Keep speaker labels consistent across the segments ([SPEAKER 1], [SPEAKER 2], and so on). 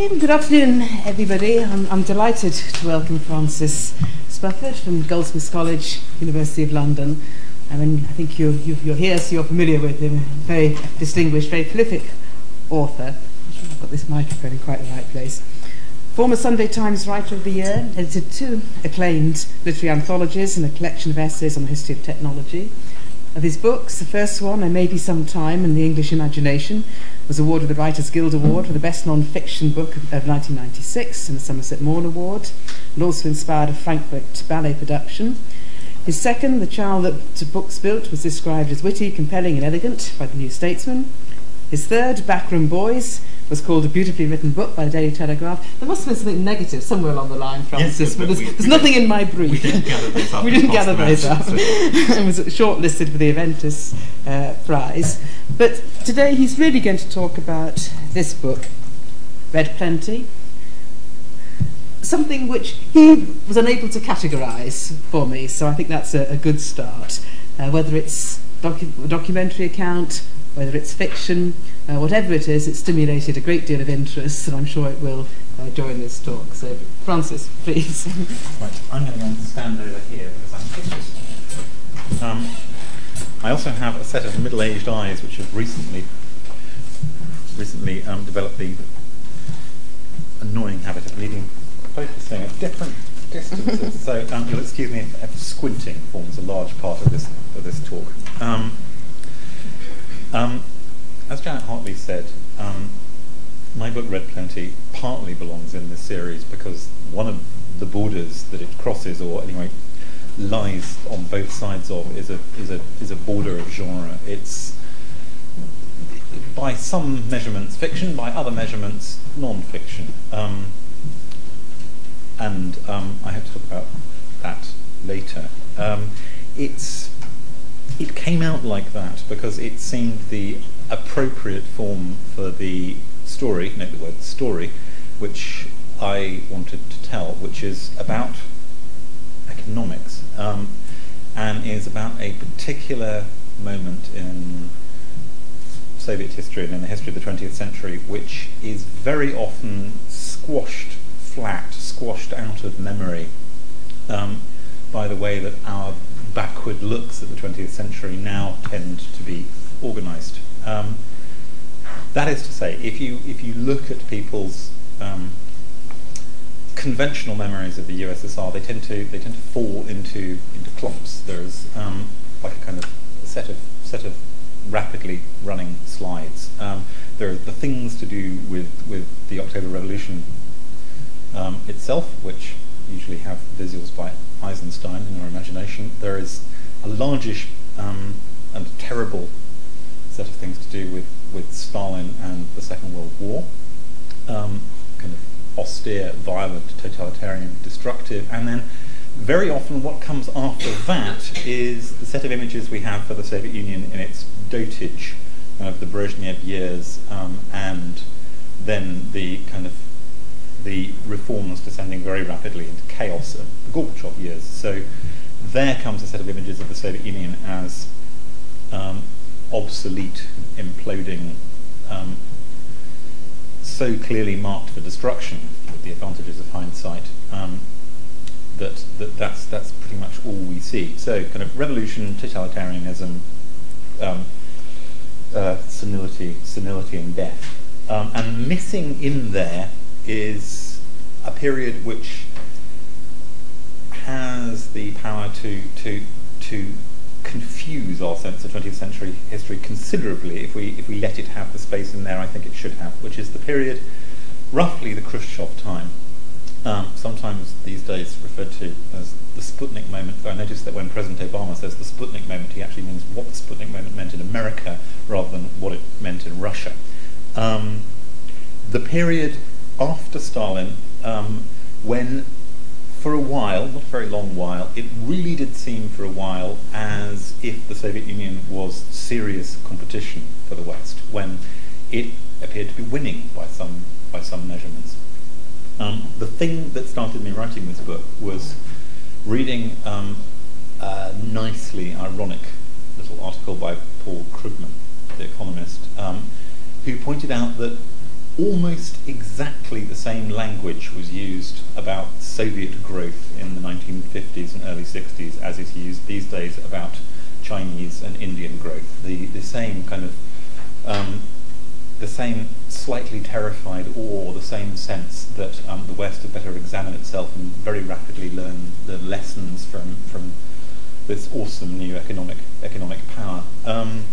[SPEAKER 1] Okay, good afternoon, everybody. I'm, I'm delighted to welcome Francis Spufford from Goldsmiths College, University of London. I mean, I think you're, you're here, so you're familiar with him. Very distinguished, very prolific author. I've got this microphone in quite the right place. Former Sunday Times Writer of the Year, edited two acclaimed literary anthologies and a collection of essays on the history of technology. Of his books, the first one, There May Be Some Time in the English Imagination, was awarded the Writers Guild Award for the Best Non-Fiction Book of, of 1996 and the Somerset Maugham Award, and also inspired a Frankfurt ballet production. His second, The Child That Books Built, was described as witty, compelling, and elegant by the New Statesman. His third, Backroom Boys, was called a beautifully written book by the Daily Telegraph. There must have been something negative somewhere along the line, Francis,
[SPEAKER 2] Yes,
[SPEAKER 1] but there's,
[SPEAKER 2] we-
[SPEAKER 1] there's
[SPEAKER 2] we
[SPEAKER 1] nothing in my brief.
[SPEAKER 2] we didn't gather those up
[SPEAKER 1] we didn't gather those up. it was shortlisted for the Aventis uh, Prize. But today he's really going to talk about this book, Red Plenty. Something which he was unable to categorise for me, so I think that's a, a good start. Uh, whether it's docu- a documentary account, whether it's fiction, uh, whatever it is, it stimulated a great deal of interest, and I'm sure it will uh, during this talk. So, Francis, please.
[SPEAKER 2] Right, I'm going to stand over here because I'm pictures. Um, I also have a set of middle-aged eyes which have recently recently um, developed the annoying habit of needing focusing at different distances. so um, you'll excuse me if, if squinting forms a large part of this of this talk. Um, um, as Janet Hartley said, um, my book Red Plenty partly belongs in this series because one of the borders that it crosses, or anyway lies on both sides of, is a is a is a border of genre. It's by some measurements fiction, by other measurements non-fiction, um, and um, I have to talk about that later. Um, it's it came out like that because it seemed the appropriate form for the story, note the word story, which I wanted to tell, which is about economics um, and is about a particular moment in Soviet history and in the history of the 20th century, which is very often squashed flat, squashed out of memory um, by the way that our backward looks at the 20th century now tend to be organised. Um, that is to say, if you if you look at people's um, conventional memories of the USSR, they tend to they tend to fall into into clumps. There's um, like a kind of set of set of rapidly running slides. Um, there are the things to do with with the October Revolution um, itself, which usually have visuals by Eisenstein in our imagination. There is a largish um, and terrible set of things to do with, with Stalin and the Second World War. Um, kind of austere, violent, totalitarian, destructive, and then very often what comes after that is the set of images we have for the Soviet Union in its dotage of the Brezhnev years um, and then the kind of the reforms descending very rapidly into chaos of the Gorbachev years. So there comes a set of images of the Soviet Union as um, obsolete, imploding, um, so clearly marked for destruction, with the advantages of hindsight, um, that, that that's, that's pretty much all we see. So kind of revolution, totalitarianism, um, uh, senility, senility and death. Um, and missing in there is a period which has the power to to to confuse our sense of 20th century history considerably if we if we let it have the space in there I think it should have, which is the period roughly the Khrushchev time. Um, sometimes these days referred to as the Sputnik moment. I noticed that when President Obama says the Sputnik moment, he actually means what the Sputnik moment meant in America rather than what it meant in Russia. Um, the period after Stalin, um, when for a while, not a very long while, it really did seem for a while as if the Soviet Union was serious competition for the West, when it appeared to be winning by some by some measurements. Um, the thing that started me writing this book was reading um, a nicely ironic little article by Paul Krugman, the economist, um, who pointed out that almost exactly the same language was used about Soviet growth in the 1950s and early 60s as is used these days about Chinese and Indian growth. The, the same kind of, um, the same slightly terrified awe, the same sense that um, the West had better examine itself and very rapidly learn the lessons from, from this awesome new economic, economic power. Um,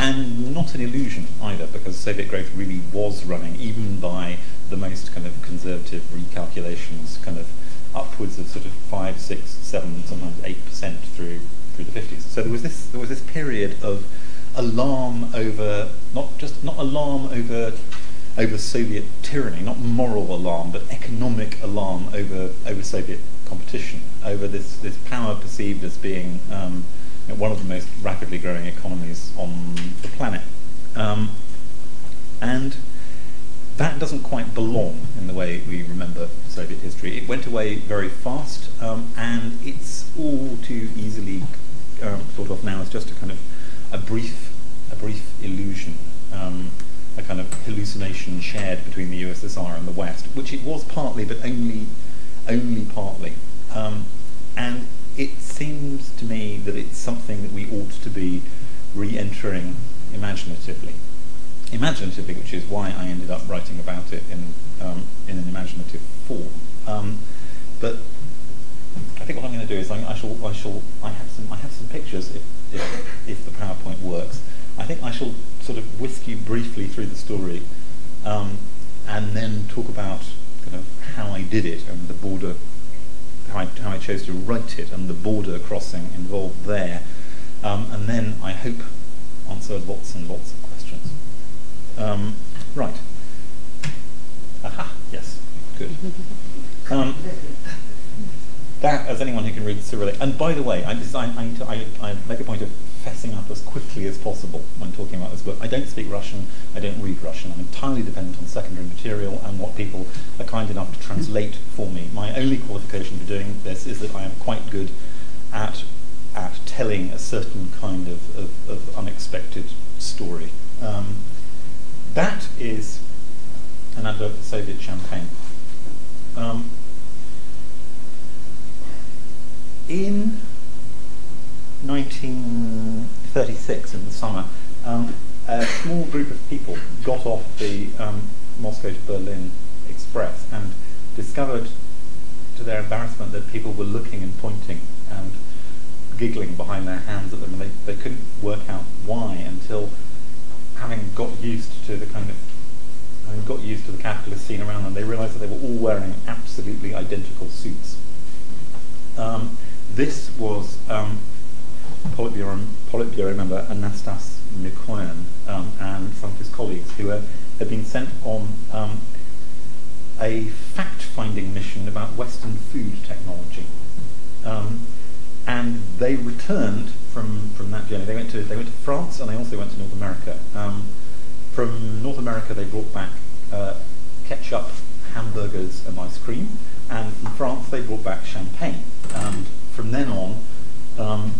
[SPEAKER 2] and not an illusion either, because Soviet growth really was running, even by the most kind of conservative recalculations, kind of upwards of sort of five, six, seven, sometimes eight percent through through the 50s. So there was this there was this period of alarm over not just not alarm over over Soviet tyranny, not moral alarm, but economic alarm over over Soviet competition, over this this power perceived as being um, one of the most rapidly growing economies on the planet, um, and that doesn't quite belong in the way we remember Soviet history. It went away very fast, um, and it's all too easily um, thought of now as just a kind of a brief, a brief illusion, um, a kind of hallucination shared between the USSR and the West, which it was partly, but only, only partly. Um, and it seems to me that it's something that we ought to be re-entering imaginatively imaginatively, which is why I ended up writing about it in um, in an imaginative form. Um, but I think what I'm going to do is I, I, shall I shall I have some I have some pictures if, if, if the PowerPoint works. I think I shall sort of whisk you briefly through the story, um, and then talk about kind of how I did it and the border how I, how I chose to write it and the border crossing involved there, um, and then I hope answer lots and lots of questions. Um, right. Aha, yes, good. Um, that, as anyone who can read Cyrillic, and by the way, I, I, I, I, make a point of fessing up as quickly as possible when talking about this book. I don't speak Russian, I don't read Russian. I'm entirely dependent on secondary material and what people are kind enough to translate for me. My only qualification for doing this is that I am quite good at, at telling a certain kind of, of, of unexpected story. Um, that is an advert for Soviet champagne. Um, in 1936, in the summer, um, a small group of people got off the um, Moscow to Berlin express and discovered, to their embarrassment, that people were looking and pointing and giggling behind their hands at them, and they, they couldn't work out why until having got used to the kind of having got used to the capitalist scene around them, they realised that they were all wearing absolutely identical suits. Um, this was um, Politburo, Politburo member Anastas Mikoyan um, and some of his colleagues who had been sent on um, a fact-finding mission about Western food technology. Um, and they returned from, from that journey. They went to they went to France and they also went to North America. Um, from North America, they brought back uh, ketchup, hamburgers, and ice cream. And from France, they brought back champagne. And from then on, um,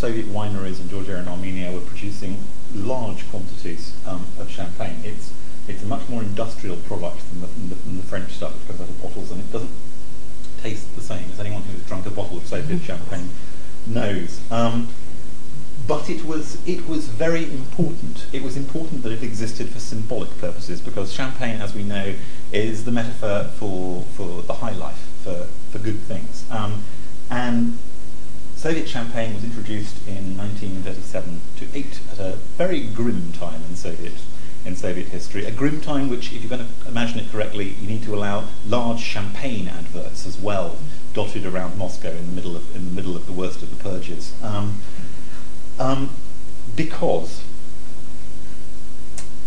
[SPEAKER 2] Soviet wineries in Georgia and Armenia were producing large quantities um, of champagne. It's it's a much more industrial product than the, than the, than the French stuff, which comes out of bottles, and it doesn't taste the same as anyone who's drunk a bottle of Soviet champagne knows. Um, but it was it was very important. It was important that it existed for symbolic purposes because champagne, as we know, is the metaphor for for the high life, for for good things. Um, and Soviet champagne was introduced in 1937 to 8 at a very grim time in Soviet in Soviet history. A grim time which, if you're going to imagine it correctly, you need to allow large champagne adverts as well dotted around Moscow in the middle of in the middle of the worst of the purges. Um, um, because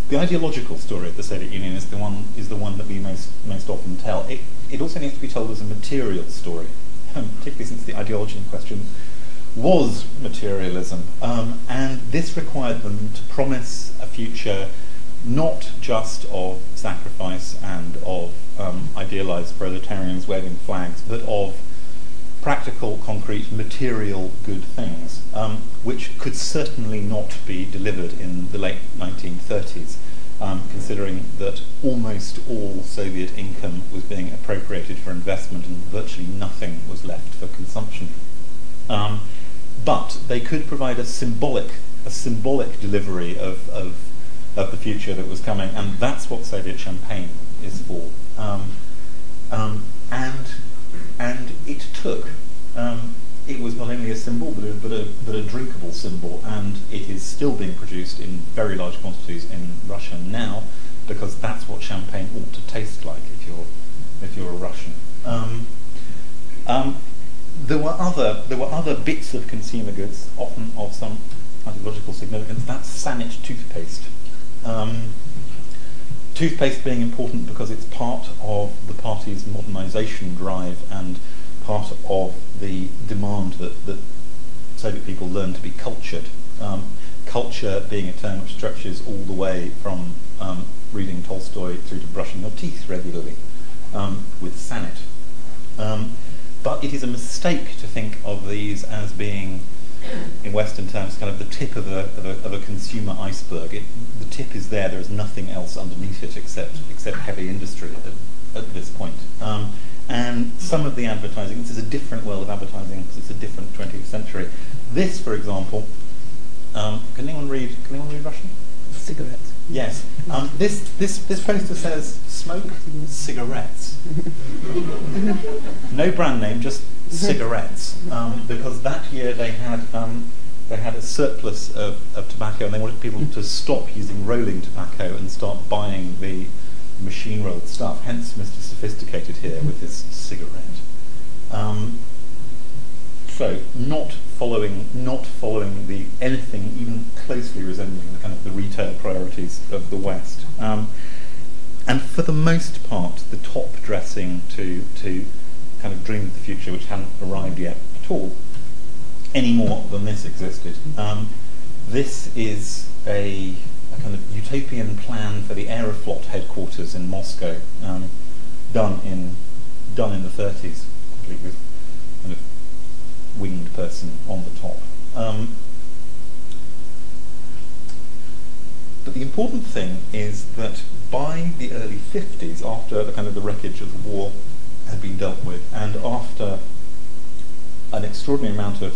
[SPEAKER 2] the ideological story of the Soviet Union is the one is the one that we most most often tell. It it also needs to be told as a material story, particularly since the ideology in question was materialism, um, and this required them to promise a future not just of sacrifice and of um, idealized proletarians waving flags, but of practical, concrete, material good things, um, which could certainly not be delivered in the late 1930s. um, considering that almost all Soviet income was being appropriated for investment and virtually nothing was left for consumption. Um, but they could provide a symbolic, a symbolic delivery of, of, of the future that was coming, and that's what Soviet champagne is for. Um, um, and and it took. Um, it was not only a symbol, but a, but, a, but a drinkable symbol, and it is still being produced in very large quantities in Russia now, because that's what champagne ought to taste like if you're if you're a Russian. Um, um, there were other there were other bits of consumer goods, often of some ideological significance. That's Sanit toothpaste. Um, toothpaste being important because it's part of the party's modernisation drive and part of the demand that, that Soviet people learn to be cultured. Um, culture being a term which stretches all the way from um, reading Tolstoy through to brushing your teeth regularly um, with Sanit. Um, but it is a mistake to think of these as being, in Western terms, kind of the tip of a, of a, of a consumer iceberg. It, the tip is there, there is nothing else underneath it except, except heavy industry at, at this point. Um, and some of the advertising, this is a different world of advertising because it's a different 20th century. This, for example, um, can anyone read? Can anyone read Russian?
[SPEAKER 1] Cigarettes.
[SPEAKER 2] Yes. Um, this this this poster says smoke cigarettes. no brand name, just cigarettes. Um, because that year they had um, they had a surplus of, of tobacco, and they wanted people to stop using rolling tobacco and start buying the machine rolled stuff. Hence, Mr. Sophisticated here with his cigarette. Um, so, not following, not following the anything even closely resembling the kind of the retail priorities of the West, um, and for the most part, the top dressing to to kind of dream of the future, which hadn't arrived yet at all, any more than this existed. Um, this is a a kind of utopian plan for the Aeroflot headquarters in Moscow, um, done in done in the 30s, complete with kind of winged person on the top. Um, but the important thing is that by the early 50s, after the kind of the wreckage of the war had been dealt with, and after an extraordinary amount of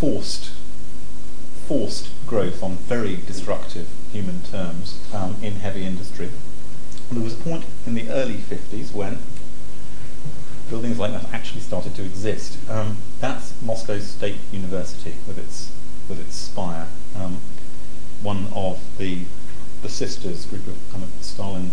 [SPEAKER 2] forced forced growth on very destructive human terms um, in heavy industry. There was a point in the early 50s when buildings like that actually started to exist. Um, that's Moscow State University with its with its spire. Um, one of the the sisters group of kind of Stalin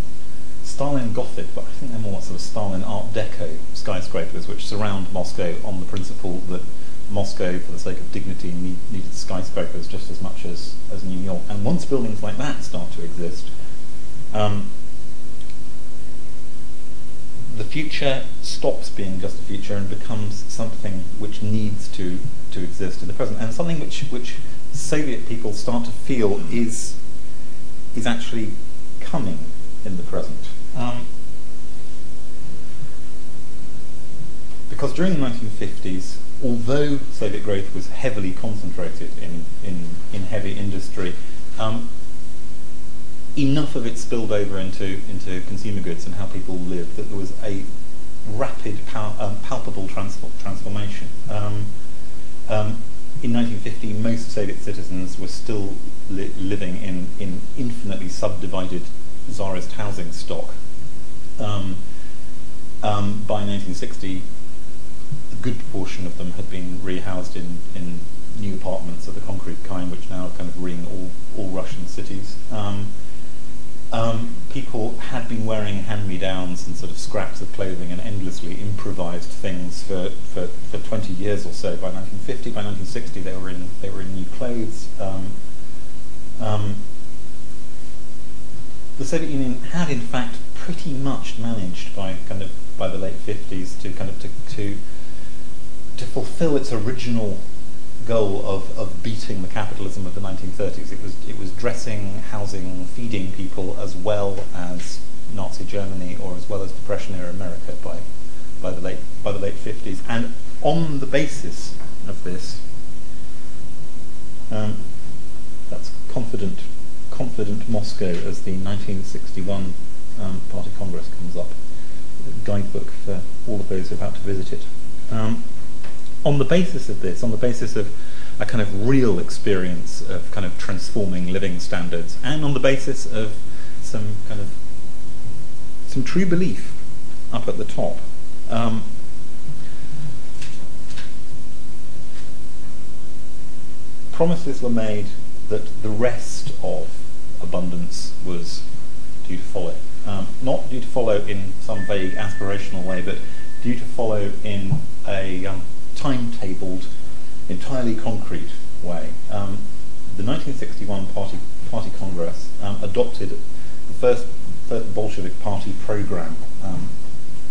[SPEAKER 2] Stalin Gothic, but I think they're more sort of Stalin Art Deco skyscrapers, which surround Moscow on the principle that Moscow, for the sake of dignity, need, needed skyscrapers just as much as, as New York. And once buildings like that start to exist, um, the future stops being just a future and becomes something which needs to, to exist in the present, and something which, which Soviet people start to feel is, is actually coming in the present. Um, because during the 1950s, although Soviet growth was heavily concentrated in, in, in heavy industry, um, enough of it spilled over into, into consumer goods and how people lived that there was a rapid, pal- um, palpable transformation. Um, um, in 1950, most Soviet citizens were still li- living in, in infinitely subdivided czarist housing stock. Um, um, by 1960, a good proportion of them had been rehoused in, in new apartments of the concrete kind, which now kind of ring all, all Russian cities. Um, um, people had been wearing hand-me-downs and sort of scraps of clothing and endlessly improvised things for, for, for 20 years or so. By 1950, by 1960, they were in they were in new clothes. Um, um, the Soviet Union had, in fact, pretty much managed by kind of by the late 50s to kind of to, to to fulfill its original goal of, of beating the capitalism of the 1930s. It was, it was dressing, housing, feeding people as well as Nazi Germany or as well as Depression era America by, by, the, late, by the late 50s. And on the basis of this, um, that's confident, confident Moscow as the 1961 um, Party Congress comes up. Guidebook for all of those about to visit it. Um, on the basis of this, on the basis of a kind of real experience of kind of transforming living standards, and on the basis of some kind of some true belief up at the top. Um, promises were made that the rest of abundance was due to follow. Um, not due to follow in some vague aspirational way, but due to follow in a um, timetabled, entirely concrete way. Um, the 1961 Party, Party Congress um, adopted the first, first Bolshevik party program um,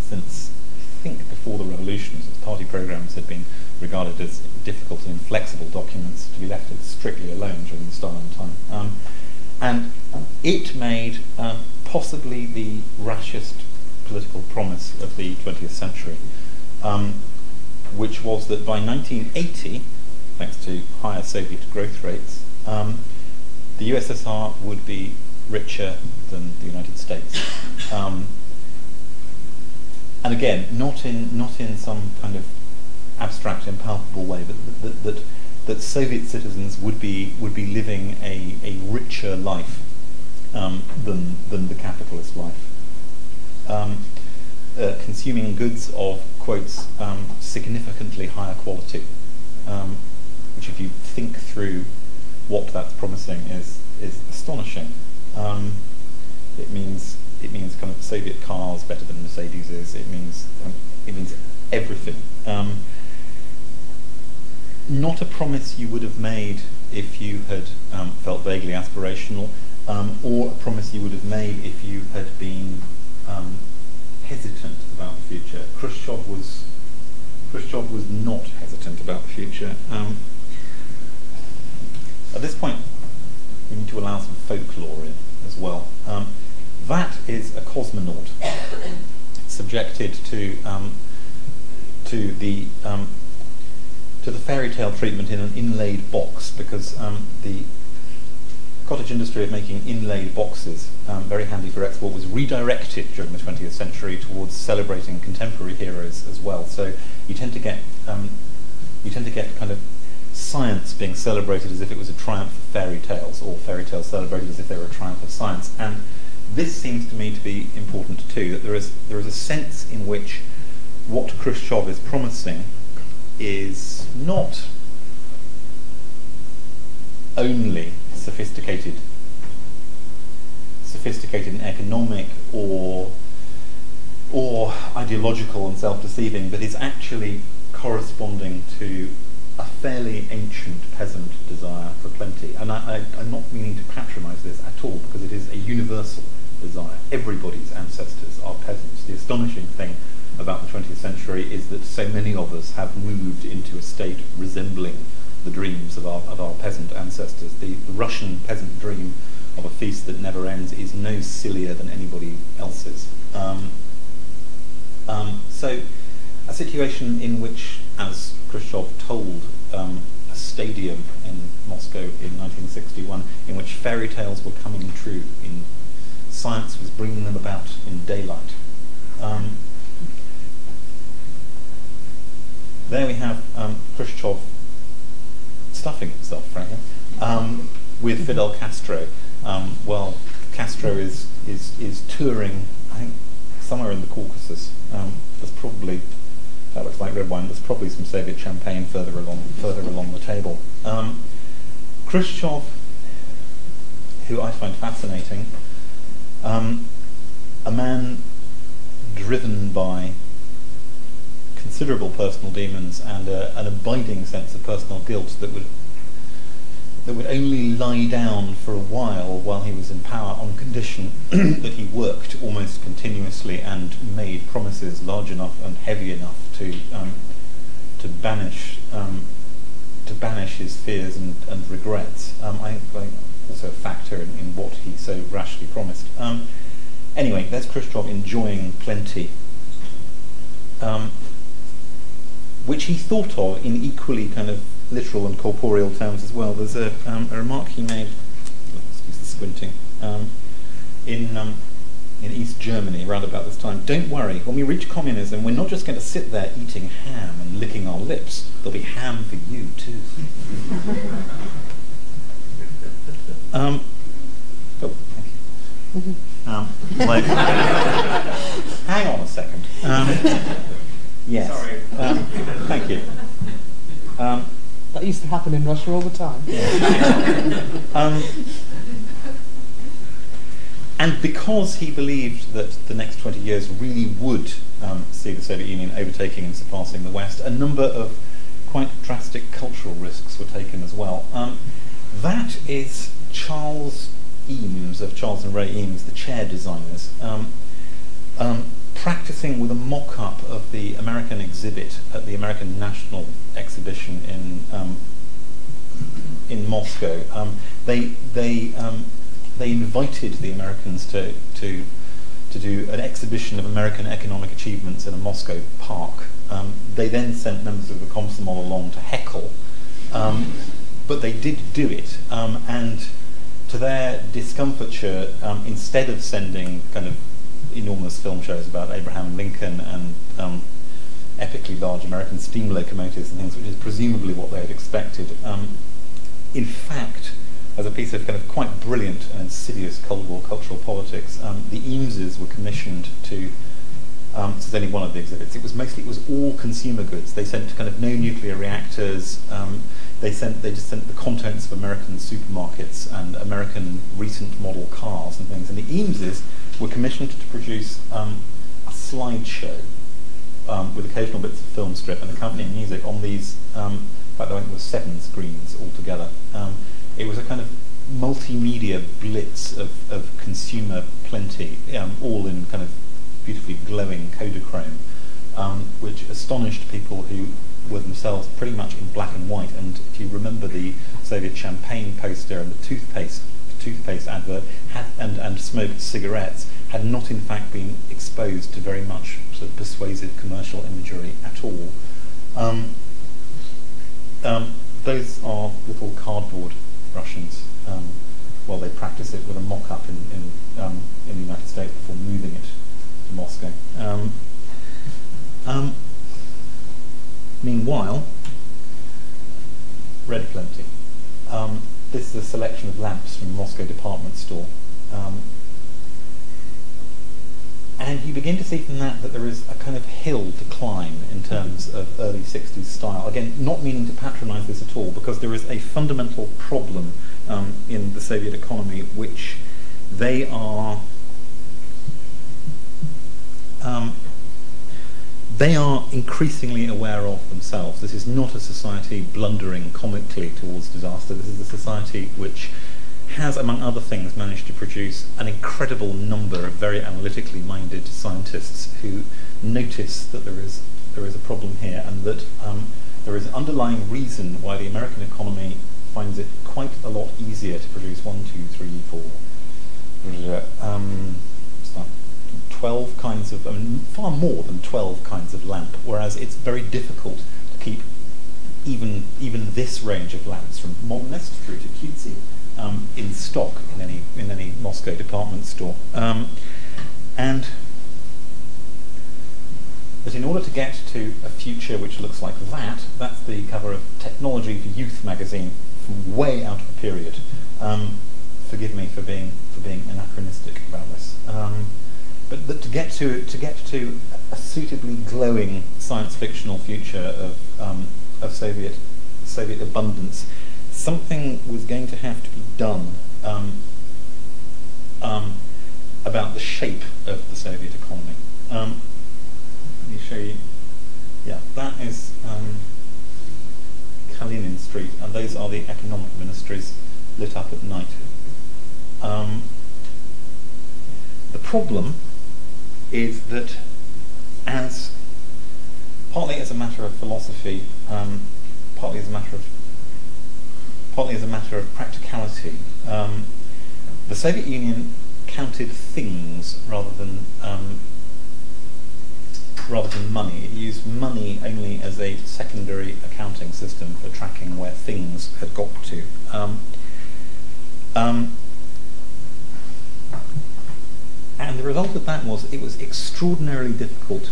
[SPEAKER 2] since, I think, before the revolution. Since party programs had been regarded as difficult and inflexible documents to be left strictly alone during the Stalin time. Um, and it made um, possibly the rashest political promise of the 20th century, um, which was that by 1980, thanks to higher Soviet growth rates, um, the USSR would be richer than the United States. Um, and again, not in not in some kind of abstract, impalpable way, but that, that, that Soviet citizens would be would be living a, a richer life um, than than the capitalist life, um, uh, consuming goods of quotes um, significantly higher quality, um, which if you think through what that's promising is is astonishing. Um, it means it means kind of Soviet cars better than Mercedes is. It means um, it means everything not a promise you would have made if you had um, felt vaguely aspirational, um, or a promise you would have made if you had been um, hesitant about the future. Khrushchev was Khrushchev was not hesitant about the future. Um, at this point, we need to allow some folklore in as well. Um, that is a cosmonaut subjected to um, to the to the fairy tale treatment in an inlaid box because um, the cottage industry of making inlaid boxes, um, very handy for export, was redirected during the 20th century towards celebrating contemporary heroes as well. So you tend to get um, you tend to get kind of science being celebrated as if it was a triumph of fairy tales, or fairy tales celebrated as if they were a triumph of science. And this seems to me to be important too. That there is there is a sense in which what Khrushchev is promising is not only sophisticated sophisticated and economic or or ideological and self-deceiving, but is actually corresponding to a fairly ancient peasant desire for plenty. And I, am not meaning to patronise this at all, because it is a universal desire. Everybody's ancestors are peasants. The astonishing thing about the 20th century is that so many of us have moved into a state resembling the dreams of our, of our peasant ancestors. The, the Russian peasant dream of a feast that never ends is no sillier than anybody else's. Um, um, so, a situation in which, as Khrushchev told um, a stadium in Moscow in 1961, in which fairy tales were coming true, in science was bringing them about in daylight. Um, there we have um, Khrushchev stuffing himself, frankly, um, with Fidel Castro. Um, well, Castro is, is, is touring, I think, somewhere in the Caucasus. Um, there's probably, that looks like red wine, there's probably some Soviet champagne further along, further along the table. Um, Khrushchev, who I find fascinating, um, a man driven by considerable personal demons and uh, an abiding sense of personal guilt that would that would only lie down for a while while he was in power on condition that he worked almost continuously and made promises large enough and heavy enough to um, to banish um, to banish his fears and, and regrets. Um, I, I also a factor in, in, what he so rashly promised. Um, anyway, there's Khrushchev enjoying plenty. Um, which he thought of in equally kind of literal and corporeal terms as well. There's a, um, a remark he made, excuse the squinting, um, in, um, in East Germany around about this time. Don't worry, when we reach communism, we're not just going to sit there eating ham and licking our lips. There'll be ham for you too. um, oh, thank you. Mm-hmm. Um, like, hang on a second. Yes.
[SPEAKER 3] Sorry.
[SPEAKER 2] Um, thank you. Um,
[SPEAKER 1] that used to happen in Russia all the time.
[SPEAKER 2] um, and because he believed that the next 20 years really would um, see the Soviet Union overtaking and surpassing the West, a number of quite drastic cultural risks were taken as well. Um, that is Charles Eames of Charles and Ray Eames, the chair designers, um, um, practicing with a mock-up of the American exhibit at the American National Exhibition in um, in Moscow. Um, they they um, they invited the Americans to, to, to do an exhibition of American economic achievements in a Moscow park. Um, they then sent members of the Komsomol along to heckle, um, but they did do it. And to their discomfiture, um, instead of sending kind of enormous film shows about Abraham Lincoln and um, epically large American steam locomotives and things, which is presumably what they had expected, um, in fact, as a piece of kind of quite brilliant and insidious Cold War cultural politics, um, the Eameses were commissioned to. Um, this is only one of the exhibits. It was mostly it was all consumer goods. They sent kind of no nuclear reactors. Um, they sent they just sent the contents of American supermarkets and American recent model cars and things. And the Eameses were commissioned to produce um, a slideshow um, with occasional bits of film strip and accompanying music on these. Um, in fact, I think it was seven screens altogether. Um, it was a kind of multimedia blitz of, of consumer plenty, um, all in kind of beautifully glowing Kodachrome, um, which astonished people who were themselves pretty much in black and white. And if you remember the Soviet champagne poster and the toothpaste toothpaste advert had, and, and smoked cigarettes had not in fact been exposed to very much sort of persuasive commercial imagery at all. Um, um, those are little cardboard Russians um, while they practice it with a mock-up in, in, um, in the United States before moving it to Moscow. Um, um meanwhile, Red Plenty. This is a selection of lamps from Moscow department store. Um, and you begin to see from that that there is a kind of hill to climb in terms of early 60s style. Again, not meaning to patronize this at all, because there is a fundamental problem um, in the Soviet economy which they are. Um, they are increasingly aware of themselves. This is not a society blundering comically towards disaster. This is a society which has, among other things, managed to produce an incredible number of very analytically minded scientists who notice that there is there is a problem here and that um, there is an underlying reason why the American economy finds it quite a lot easier to produce one, two, three, four, 12 kinds of, I mean, far more than 12 kinds of lamp, whereas it's very difficult to keep even even this range of lamps from modernist through to cutesy um, in stock in any in any Moscow department store. Um, and but in order to get to a future which looks like that, that's the cover of Technology for Youth magazine from way out of the period. Um, forgive me for being for being anachronistic about this. Um, but to get to to get to a suitably glowing science fictional future of um, of Soviet Soviet abundance, something was going to have to be done um, um, about the shape of the Soviet economy. Um, let me show you. Yeah, that is um, Kalinin Street, and those are the economic ministries lit up at night. Um, the problem is that as partly as a matter of philosophy, um, partly as a matter of partly as a matter of practicality. Um, the Soviet Union counted things rather than um, rather than money. It used money only as a secondary accounting system for tracking where things had got to. Um, um and the result of that was it was extraordinarily difficult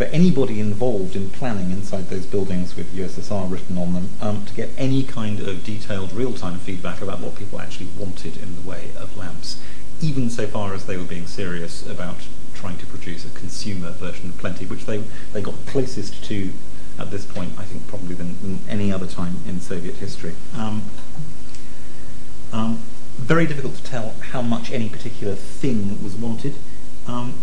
[SPEAKER 2] for anybody involved in planning inside those buildings with USSR written on them um, to get any kind of detailed real-time feedback about what people actually wanted in the way of lamps, even so far as they were being serious about trying to produce a consumer version of Plenty, which they, they got closest to at this point, I think, probably than, than any other time in Soviet history. Um, um, very difficult to tell how much any particular thing was wanted. Um,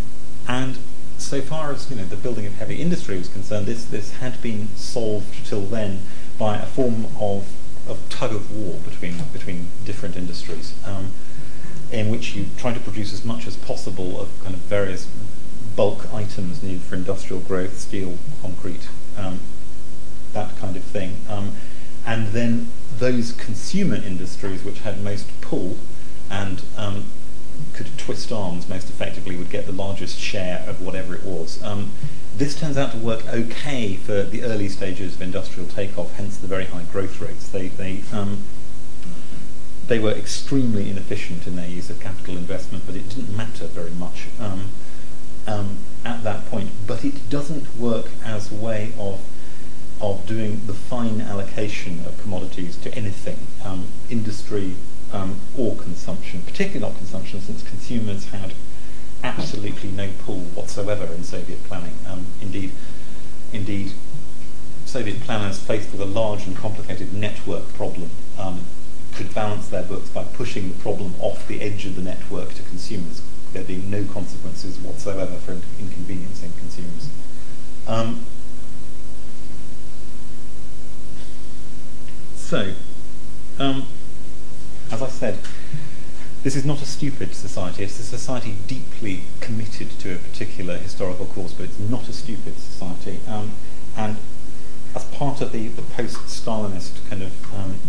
[SPEAKER 2] and so far as you know, the building of heavy industry was concerned, this, this had been solved till then by a form of, of tug of war between, between different industries, um, in which you try to produce as much as possible of kind of various bulk items needed for industrial growth, steel, concrete, um, that kind of thing. Um, and then those consumer industries which had most pull and um, could twist arms most effectively would get the largest share of whatever it was. Um, this turns out to work okay for the early stages of industrial takeoff, hence the very high growth rates. They, they, um, they were extremely inefficient in their use of capital investment, but it didn't matter very much um, um, at that point. But it doesn't work as a way of of doing the fine allocation of commodities to anything, um, industry um, or consumption, particularly not consumption, since consumers had absolutely no pull whatsoever in Soviet planning. Um, indeed, indeed, Soviet planners faced with a large and complicated network problem um, could balance their books by pushing the problem off the edge of the network to consumers, there being no consequences whatsoever for inconveniencing consumers. So, um, as I said, this is not a stupid society. It's a society deeply committed to a particular historical cause, but it's not a stupid society. Um, and as part of the, the post-Stalinist kind of um,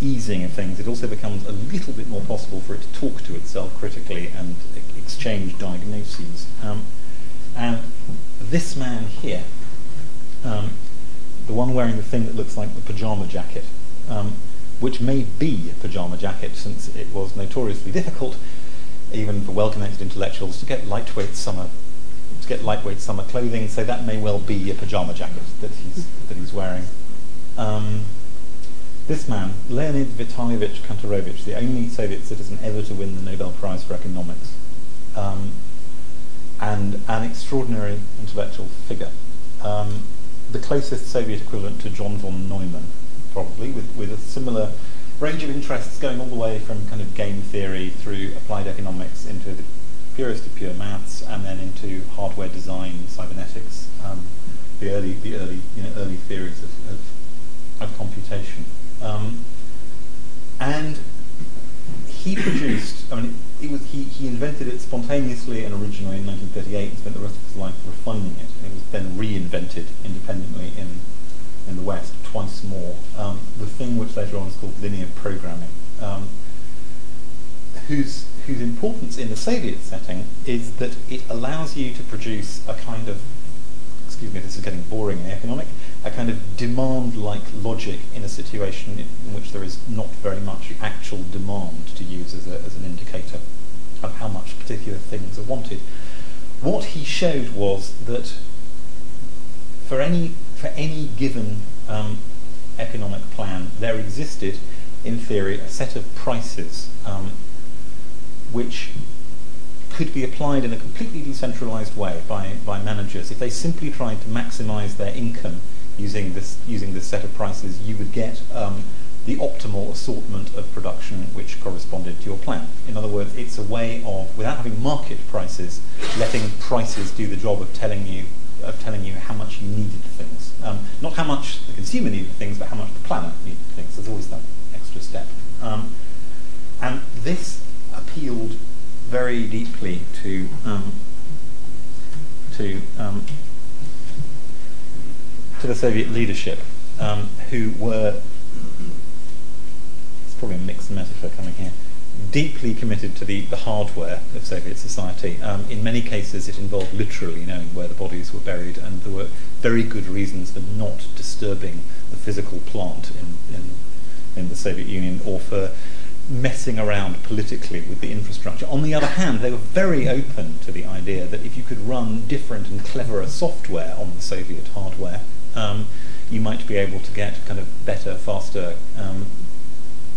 [SPEAKER 2] easing of things, it also becomes a little bit more possible for it to talk to itself critically and exchange diagnoses. Um, and this man here um, the one wearing the thing that looks like the pajama jacket, um, which may be a pajama jacket since it was notoriously difficult, even for well-connected intellectuals, to get lightweight summer to get lightweight summer clothing. So that may well be a pajama jacket that he's that he's wearing. Um, this man, Leonid Vitalyevich Kantorovich, the only Soviet citizen ever to win the Nobel Prize for Economics, um, and an extraordinary intellectual figure. Um, the closest Soviet equivalent to John von Neumann, probably, with, with a similar range of interests going all the way from kind of game theory through applied economics into the purest of pure maths, and then into hardware design, cybernetics, um, the early, the early, you know, early theories of, of, of computation. Um, and he produced, I mean, it was, he, he invented it spontaneously and originally in 1938 and spent the rest of his life refining it. And it was then reinvented independently in, in the West twice more. Um, the thing which later on is called linear programming, um, whose, whose importance in the Soviet setting is that it allows you to produce a kind of, excuse me, this is getting boring and economic, a kind of demand-like logic in a situation in which there is not very much actual demand to use as, a, as an indicator particular things are wanted. What he showed was that for any, for any given um, economic plan, there existed, in theory, a set of prices um, which could be applied in a completely decentralized way by, by managers. If they simply tried to maximize their income using this, using this set of prices, you would get um, the optimal assortment of production which corresponded to your plan. In other words, it's a way of, without having market prices, letting prices do the job of telling you of telling you how much you needed things. Um, not how much the consumer needed things, but how much the planner needed things. There's always that extra step. Um, and this appealed very deeply to um, to um, to the Soviet leadership, um, who were, probably a mixed metaphor coming here, deeply committed to the, the hardware of Soviet society. Um, in many cases, it involved literally knowing where the bodies were buried, and there were very good reasons for not disturbing the physical plant in, in, in the Soviet Union or for messing around politically with the infrastructure. On the other hand, they were very open to the idea that if you could run different and cleverer software on the Soviet hardware, um, you might be able to get kind of better, faster, um,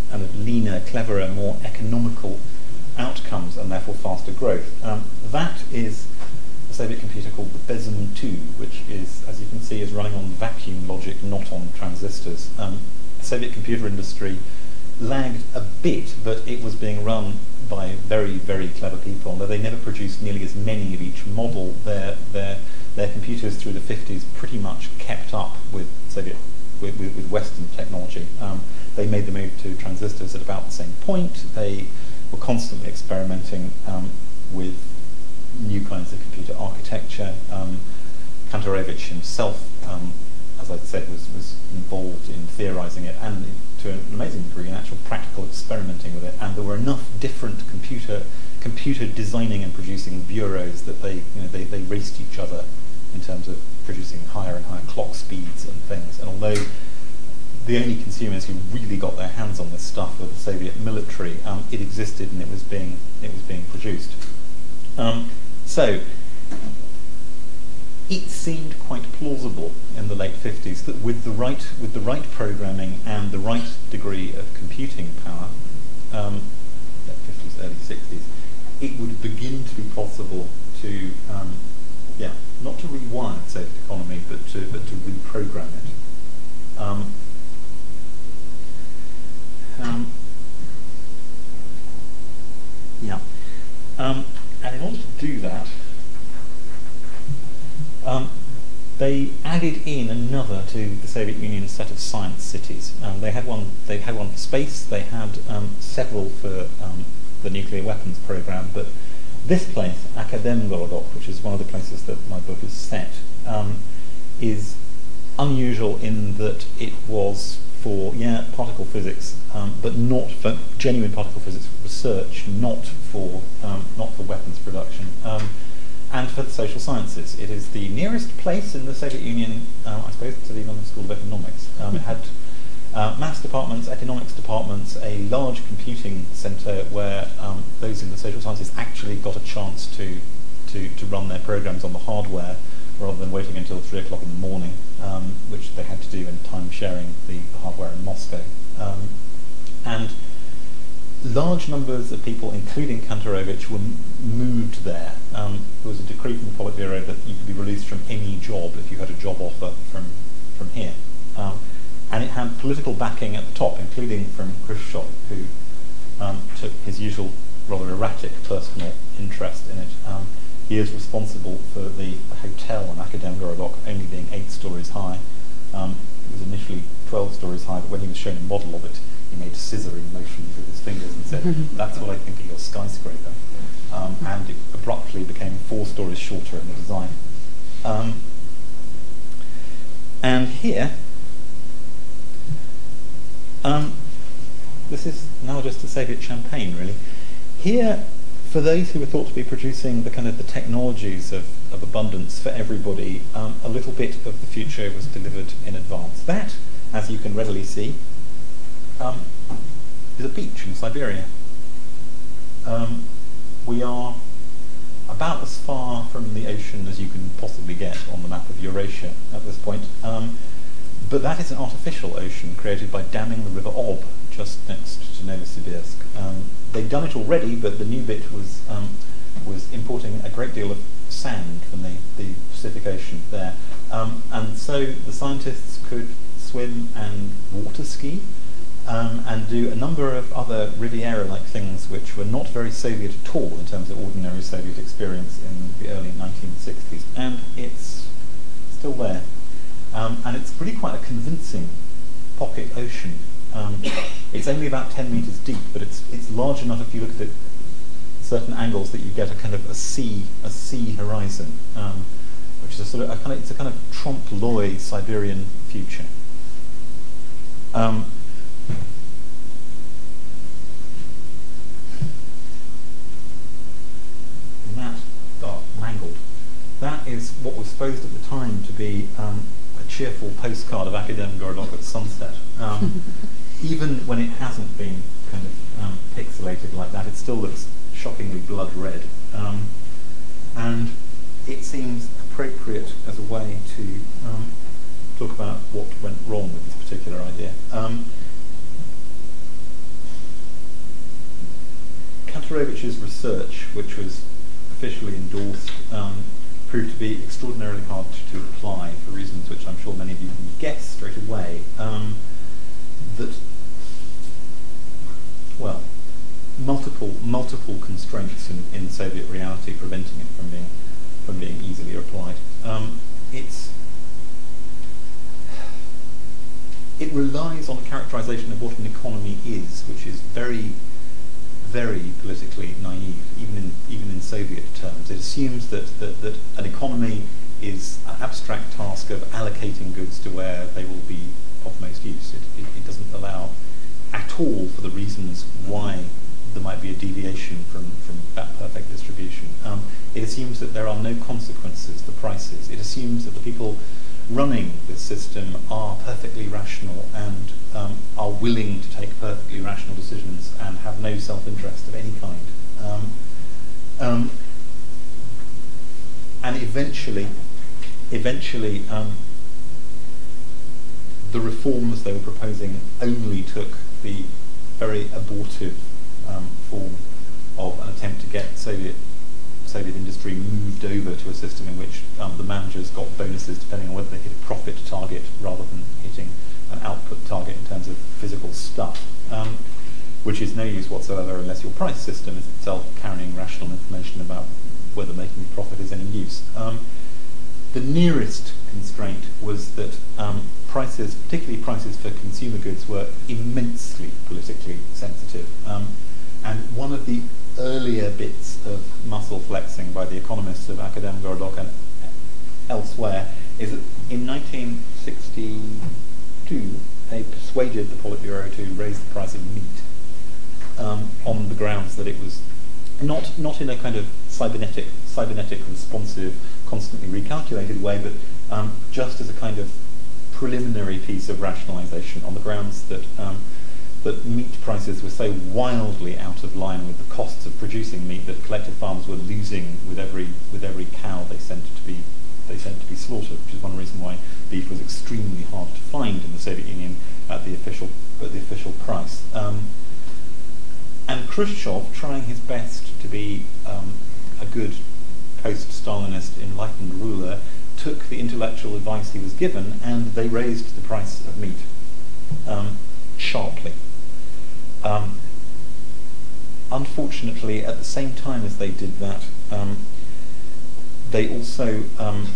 [SPEAKER 2] kind of leaner, cleverer, more economical outcomes and therefore faster growth. Um, that is a Soviet computer called the BESM 2, which is, as you can see, is running on vacuum logic, not on transistors. Um, Soviet computer industry lagged a bit, but it was being run by very, very clever people. Although they never produced nearly as many of each model, their, their, their computers through the 50s pretty much kept up with Soviet, with, with, with Western technology. Um, they made the move to transistors at about the same point. They were constantly experimenting um, with new kinds of computer architecture. Um, Kantorovich himself, um, as I said, was, was involved in theorizing it and to an amazing degree in actual practical experimenting with it. And there were enough different computer computer designing and producing bureaus that they, you know, they, they raced each other in terms of producing higher and higher clock speeds and things. And although the only consumers who really got their hands on this stuff were the Soviet military, um, it existed and it was being it was being produced. Um, so it seemed quite plausible in the late 50s that with the right with the right programming and the right degree of computing power, um, late 50s, early 60s, it would begin to be possible to um, yeah not to rewire the Soviet economy but to but to reprogram it. Um, um yeah, um, and in order to do that. Um, they added in another to the Soviet Union's set of science cities. Um, they had one. They had one for space. They had um, several for um, the nuclear weapons program. But this place, Akademgorodok, which is one of the places that my book is set, is unusual in that it was for yeah particle physics, um, but not for genuine particle physics research, not for um, not for weapons production and for the social sciences. It is the nearest place in the Soviet Union, uh, I suppose, to the London School of Economics. Um, it had uh, maths departments, economics departments, a large computing centre where um, those in the social sciences actually got a chance to, to, to run their programs on the hardware rather than waiting until 3 o'clock in the morning, um, which they had to do in time sharing the hardware in Moscow. Um, and large numbers of people, including Kantorovich, were m- moved there. Um, there was a decree from the Politburo that you could be released from any job if you had a job offer from, from here. Um, and it had political backing at the top, including from Khrushchev, who um, took his usual rather erratic personal interest in it. He is responsible for the, hotel in Akademgorodok only being eight stories high. Um, it was initially 12 stories high, but when he was shown a model of it, he made scissoring motions with his fingers and said, that's what I think of your skyscraper. Um, and it abruptly became four stories shorter in the design. Um, and here, um, this is now just to Soviet champagne, really. Here, for those who were thought to be producing the kind of the technologies of, of abundance for everybody, um, a little bit of the future was delivered in advance. That, as you can readily see, um, is a beach in Siberia. Um, we are about as far from the ocean as you can possibly get on the map of Eurasia at this point. Um, but that is an artificial ocean created by damming the river Ob just next to Novosibirsk. Um, they'd done it already, but the new bit very Soviet at all in terms of ordinary Soviet experience in the early 1960s. And it's still there. Um, and it's really quite a convincing pocket ocean. Um, it's only about 10 meters deep, but it's, it's large enough if you look at it certain angles that you get a kind of a sea, a sea horizon, um, which is a sort of, a kind of, it's a kind of trompe-l'oeil Siberian future. Um, that is what was supposed at the time to be um, a cheerful postcard of academic Akademgorodok at sunset, um, even when it hasn't been kind of um, pixelated like that. It still looks shockingly blood red. Um, and it seems appropriate as a way to um, talk about what went wrong with this particular idea. Um, Kantorovich's research, which was officially endorsed, um, proved to be extraordinarily hard to apply for reasons which I'm sure many of you can guess straight away. Um, that, well, multiple multiple constraints in, in Soviet reality preventing it from being from being easily applied. Um, it's it relies on a characterization of what an economy is, which is very very politically naive, even in even in Soviet terms. It assumes that that, that an economy is an abstract task of allocating goods to where they will be of most use. It, it, it doesn't allow at all for the reasons why there might be a deviation from, from that perfect distribution. Um, it assumes that there are no consequences for prices. It assumes that the people running this system are perfectly rational and um, are willing to take perfectly rational decisions and have no self-interest of any kind. Um, um and eventually, eventually, um, the reforms they were proposing only took the very abortive um, form of an attempt to get Soviet Soviet industry moved over to a system in which um, the managers got bonuses depending on whether they hit a profit target rather than hitting an output target in terms of physical stuff, um, which is no use whatsoever unless your price system is itself carrying rational information about whether making a profit is any use. Um, the nearest constraint was that um, prices, particularly prices for consumer goods, were immensely politically sensitive. Um, and one of the earlier bits of muscle flexing by the economists of Akademgorodok and elsewhere is that in 1962 they persuaded the Politburo to raise the price of meat um, on the grounds that it was not not in a kind of cybernetic cybernetic responsive, constantly recalculated way, but um, just as a kind of preliminary piece of rationalization on the grounds that um, that meat prices were so wildly out of line with the costs of producing meat that collective farms were losing with every with every cow they sent to be they sent to be slaughtered, which is one reason why beef was extremely hard to find in the Soviet Union at the official at the official price. Um, and Khrushchev, trying his best to be um, a good post-Stalinist enlightened ruler, took the intellectual advice he was given and they raised the price of meat um, sharply. Um, unfortunately, at the same time as they did that, um, they also um,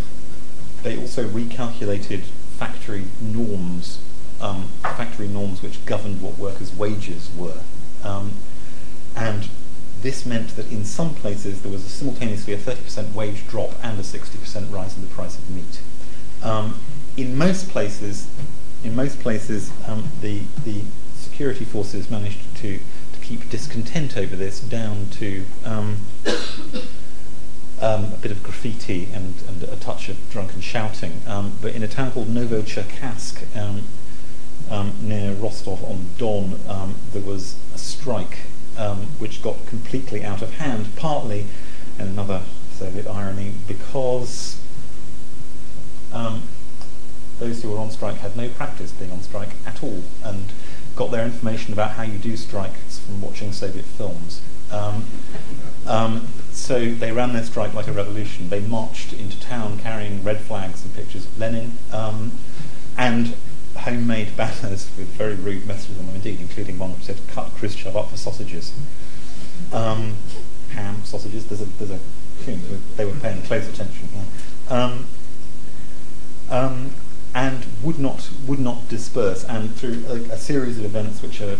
[SPEAKER 2] they also recalculated factory norms, um, factory norms which governed what workers' wages were, um, and this meant that in some places there was a simultaneously a 30% wage drop and a 60% rise in the price of meat. Um, in most places, in most places, um, the the security forces managed to, to keep discontent over this down to um, um, a bit of graffiti and, and, a touch of drunken shouting. Um, but in a town called Novocherkassk, um, um, near Rostov on Don, there was a strike which got completely out of hand, partly, and another Soviet irony, because those who were on strike had no practice being on strike at all and got their information about how you do strikes from watching Soviet films. Um, um, so they ran their strike like a revolution. They marched into town carrying red flags and pictures of Lenin um, and homemade banners with very rude messages on them indeed, including one which said, cut Khrushchev up for sausages. Um, ham, sausages, there's a, there's a, they were paying close attention. Um, um, and would not would not disperse. And through a, a, series of events which are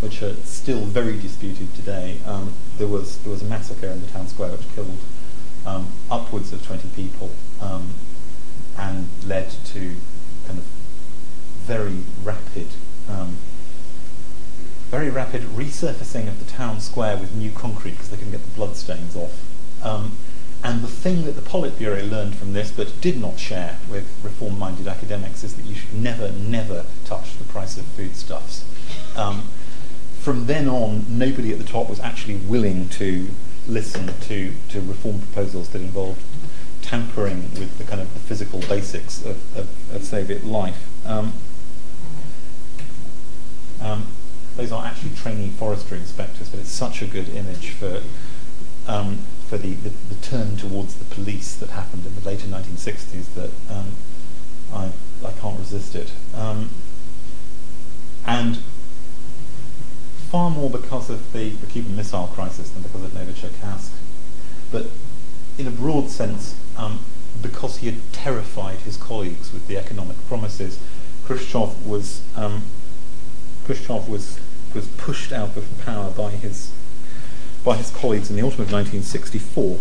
[SPEAKER 2] which are still very disputed today, um, there was there was a massacre in the town square which killed um, upwards of 20 people um, and led to kind of very rapid um, very rapid resurfacing of the town square with new concrete because they couldn't get the bloodstains off. Um, and the thing that the Politburo learned from this but did not share with reform minded academics is that you should never, never touch the price of foodstuffs. Um, from then on, nobody at the top was actually willing to listen to, to reform proposals that involved tampering with the kind of the physical basics of, of, of Soviet life. Um, um, those are actually trainee forestry inspectors, but it's such a good image for um, for the, the, the, turn towards the police that happened in the later 1960s that um, I, I can't resist it. Um, and far more because of the, the Cuban Missile Crisis than because of Novocherkassk. But in a broad sense, um, because he had terrified his colleagues with the economic promises, Khrushchev was um, Khrushchev was was pushed out of power by his by his colleagues in the autumn of 1964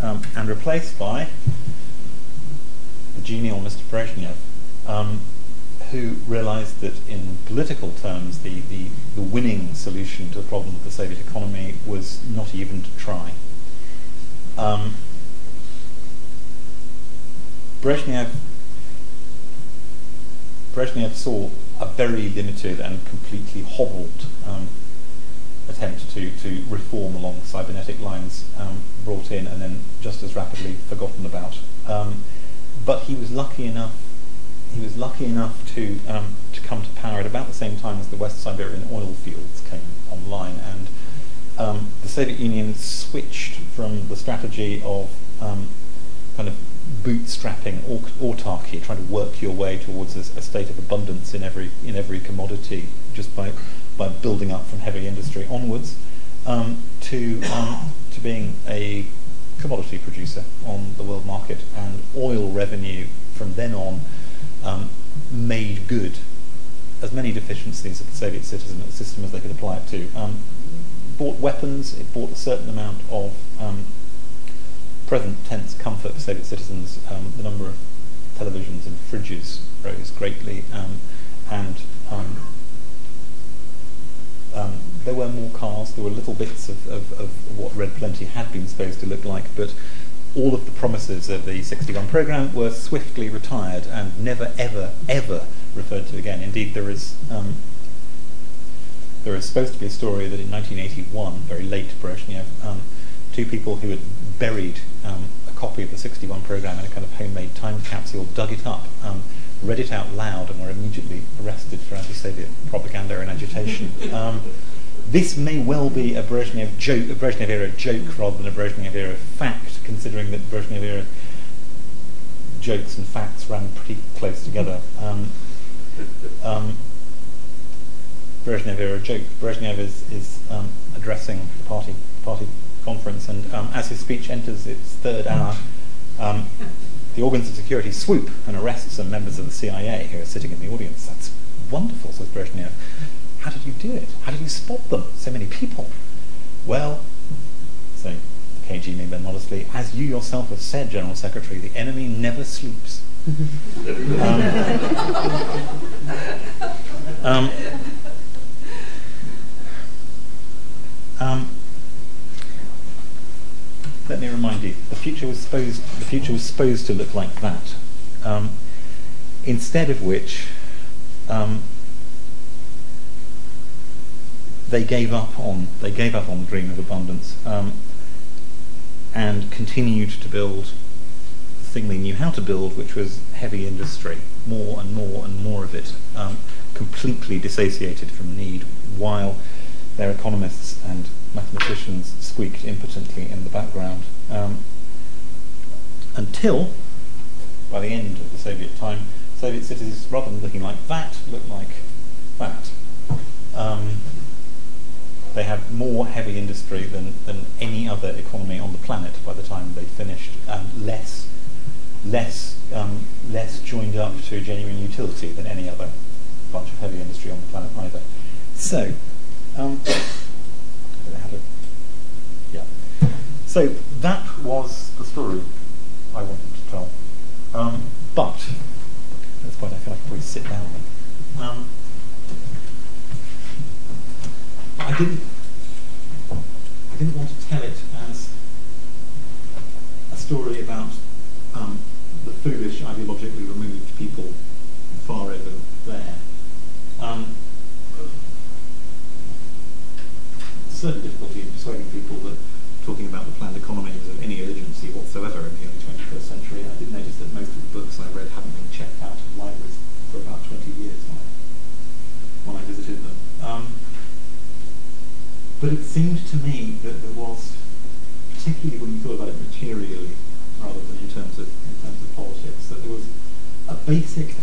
[SPEAKER 2] um, and replaced by the genial Mr. Brezhnev, um, who realized that in political terms the, the, the winning solution to the problem of the Soviet economy was not even to try. Um, Brezhnev, Brezhnev saw a very limited and completely hobbled um, attempt to, to reform along cybernetic lines um, brought in and then just as rapidly forgotten about. Um, but he was lucky enough. He was lucky enough to um, to come to power at about the same time as the West Siberian oil fields came online, and um, the Soviet Union switched from the strategy of um, kind of bootstrapping autarky, trying to work your way towards a, a, state of abundance in every in every commodity, just by by building up from heavy industry onwards, um, to um, to being a commodity producer on the world market, and oil revenue from then on um, made good as many deficiencies of the Soviet citizen system as they could apply it to. Um, bought weapons, it bought a certain amount of um, present tense comfort for Soviet citizens. Um, the number of televisions and fridges rose greatly, um, and um, there were more cars, there were little bits of, of, of, what Red Plenty had been supposed to look like, but all of the promises of the 61 programme were swiftly retired and never, ever, ever referred to again. Indeed, there is, um, there is supposed to be a story that in 1981, very late Brezhnev, um, two people who had buried um, a copy of the 61 programme in a kind of homemade time capsule dug it up um, read it out loud and were immediately arrested for anti-Soviet propaganda and agitation. Um, this may well be a Brezhnev joke, a Brezhnev era joke rather than a Brezhnev era fact, considering that Brezhnev era jokes and facts ran pretty close together. Um, um, Brezhnev era joke. Brezhnev is, is um, addressing the party party conference, and um, as his speech enters its third hour, um, the organs of security swoop and arrest some members of the CIA who are sitting in the audience. That's wonderful, says Brezhnev. How did you do it? How did you spot them? So many people. Well, say KG member modestly, as you yourself have said, General Secretary, the enemy never sleeps. um, um, let me remind you, the future was supposed, the future was supposed to look like that. Um, instead of which, um, they gave up on they gave up on the dream of abundance um, and continued to build the thing they knew how to build, which was heavy industry, more and more and more of it, um, completely dissociated from need, while their economists and mathematicians squeaked impotently in the background um, until, by the end of the Soviet time, Soviet cities, rather than looking like that, looked like that. Um, they had more heavy industry than, than any other economy on the planet by the time they finished, and less, less, um, less joined up to genuine utility than any other bunch of heavy industry on the planet either. So, um, yeah. So that was the story I wanted to tell. Um, but at this point, I feel like I probably sit down. Um, I didn't. I didn't want to tell it as a story about um, the foolish, ideologically removed people far over there. Um, books I read hadn't been checked out of libraries for about 20 years when I, when I visited them. Um, but it seemed to me that there was, particularly when you thought about it materially, rather than in terms of in terms of politics, that there was a basic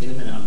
[SPEAKER 2] එළමනාව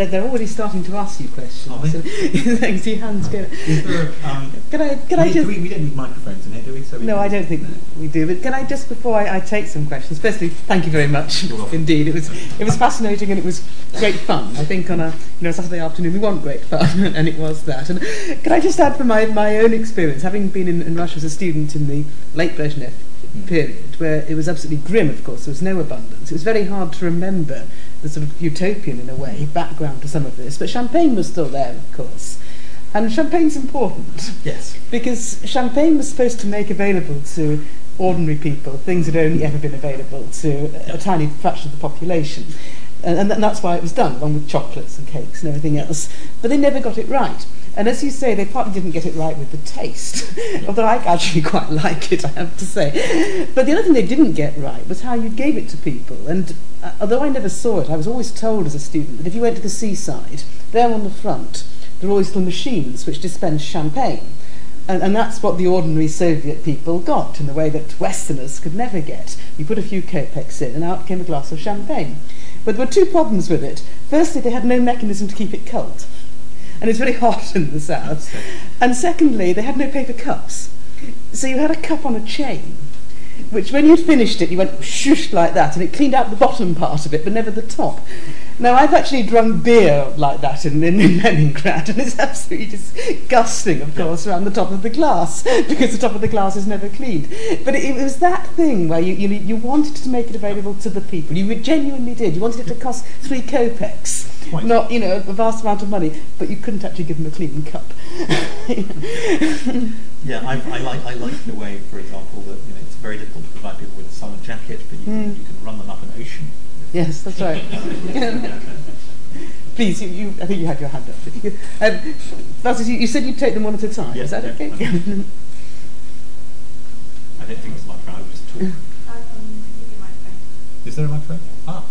[SPEAKER 1] They're, they're already starting to ask you questions.
[SPEAKER 2] Are they?
[SPEAKER 1] Your hands go.
[SPEAKER 2] Is there um,
[SPEAKER 1] Can I? Can
[SPEAKER 2] we,
[SPEAKER 1] I just?
[SPEAKER 2] we, we don't need microphones in here, do we? So we
[SPEAKER 1] No, I don't think we do. But can I just, before I, I take some questions, firstly, thank you very much. Indeed, it was it was fascinating and it was great fun. I think on a you know Saturday afternoon we want great fun, and it was that. And can I just add from my my own experience, having been in, in Russia as a student in the late Brezhnev
[SPEAKER 2] Mm.
[SPEAKER 1] period, where it was absolutely grim. Of course, there was no abundance. It was very hard to remember the sort of utopian, in a way, background to some of this. But champagne was still there, of course. And champagne's important
[SPEAKER 2] Yes.
[SPEAKER 1] because champagne was supposed to make available to ordinary people things that had only ever been available to a, tiny fraction of the population. And, and, that's why it was done, along with chocolates and cakes and everything else. But they never got it right. And as you say, they partly didn't get it right with the taste, although I actually quite like it, I have to say. But the other thing they didn't get right was how you gave it to people. And uh, although I never saw it, I was always told as a student that if you went to the seaside, there on the front, there were always little machines which dispensed champagne. And, and that's what the ordinary Soviet people got in the way that Westerners could never get. You put a few kopecks in, and out came a glass of champagne. But there were two problems with it. Firstly, they had no mechanism to keep it cold, and it's very hot in the south. And secondly, they had no paper cups. So you had a cup on a chain, which when you'd finished it, you went shoosh like that, and it cleaned out the bottom part of it, but never the top. Now, I've actually drunk beer like that in, in, in Leningrad, and it's absolutely disgusting, of course, around the top of the glass, because the top of the glass is never cleaned. But it, it was that thing where you, you, you wanted to make it available to the people. You genuinely did. You wanted it to cost three kopecks. Not, you know, a vast amount of money, but you couldn't actually give them a clean cup.
[SPEAKER 3] yeah, I, I, like, I like the way, for example, that you know, it's very difficult to provide people with a summer jacket, but you,
[SPEAKER 1] mm.
[SPEAKER 3] you
[SPEAKER 1] Yes, that's right. Please, you, you, I think you had your hand up. You, um, Francis, you, you, said you'd take them one at a time.
[SPEAKER 3] Yes,
[SPEAKER 1] Is that
[SPEAKER 3] yeah,
[SPEAKER 1] okay?
[SPEAKER 3] I don't think it's my problem. I was talking. Is there a microphone? Ah.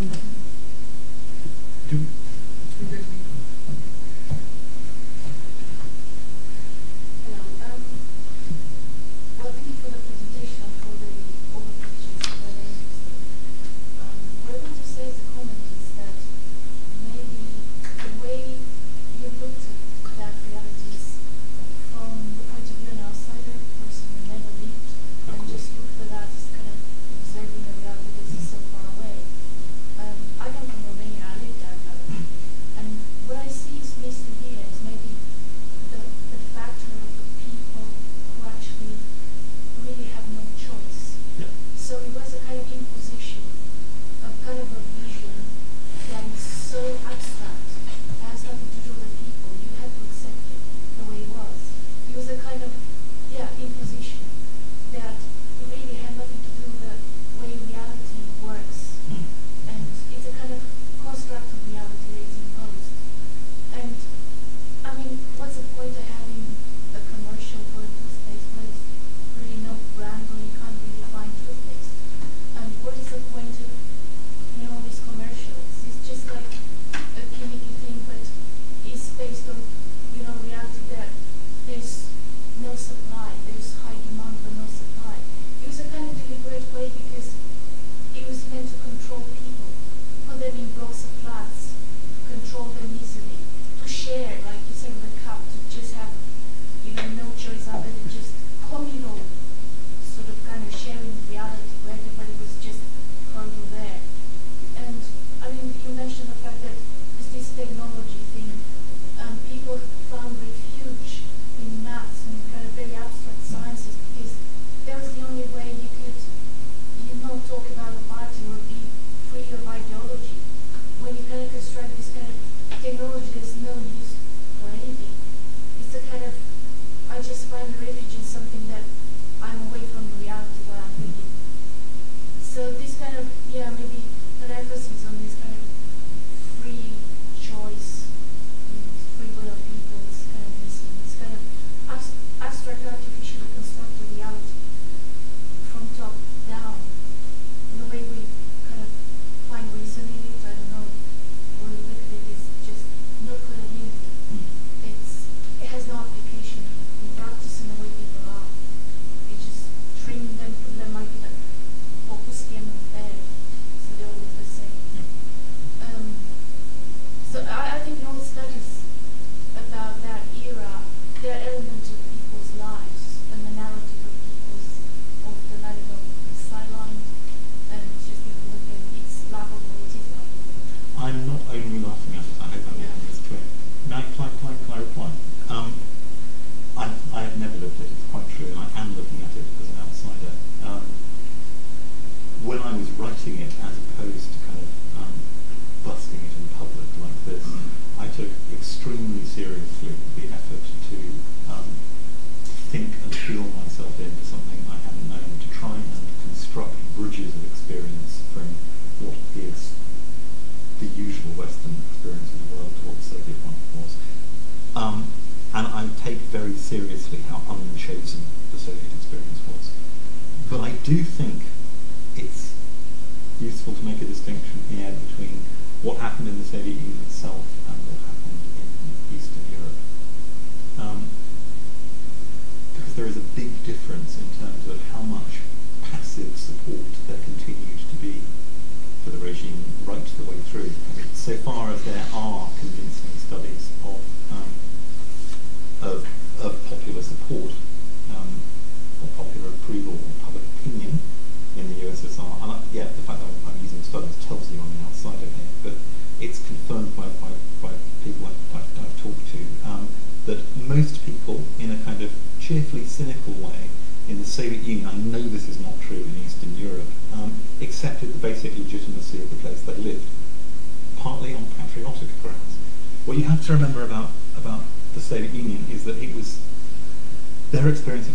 [SPEAKER 2] Their experience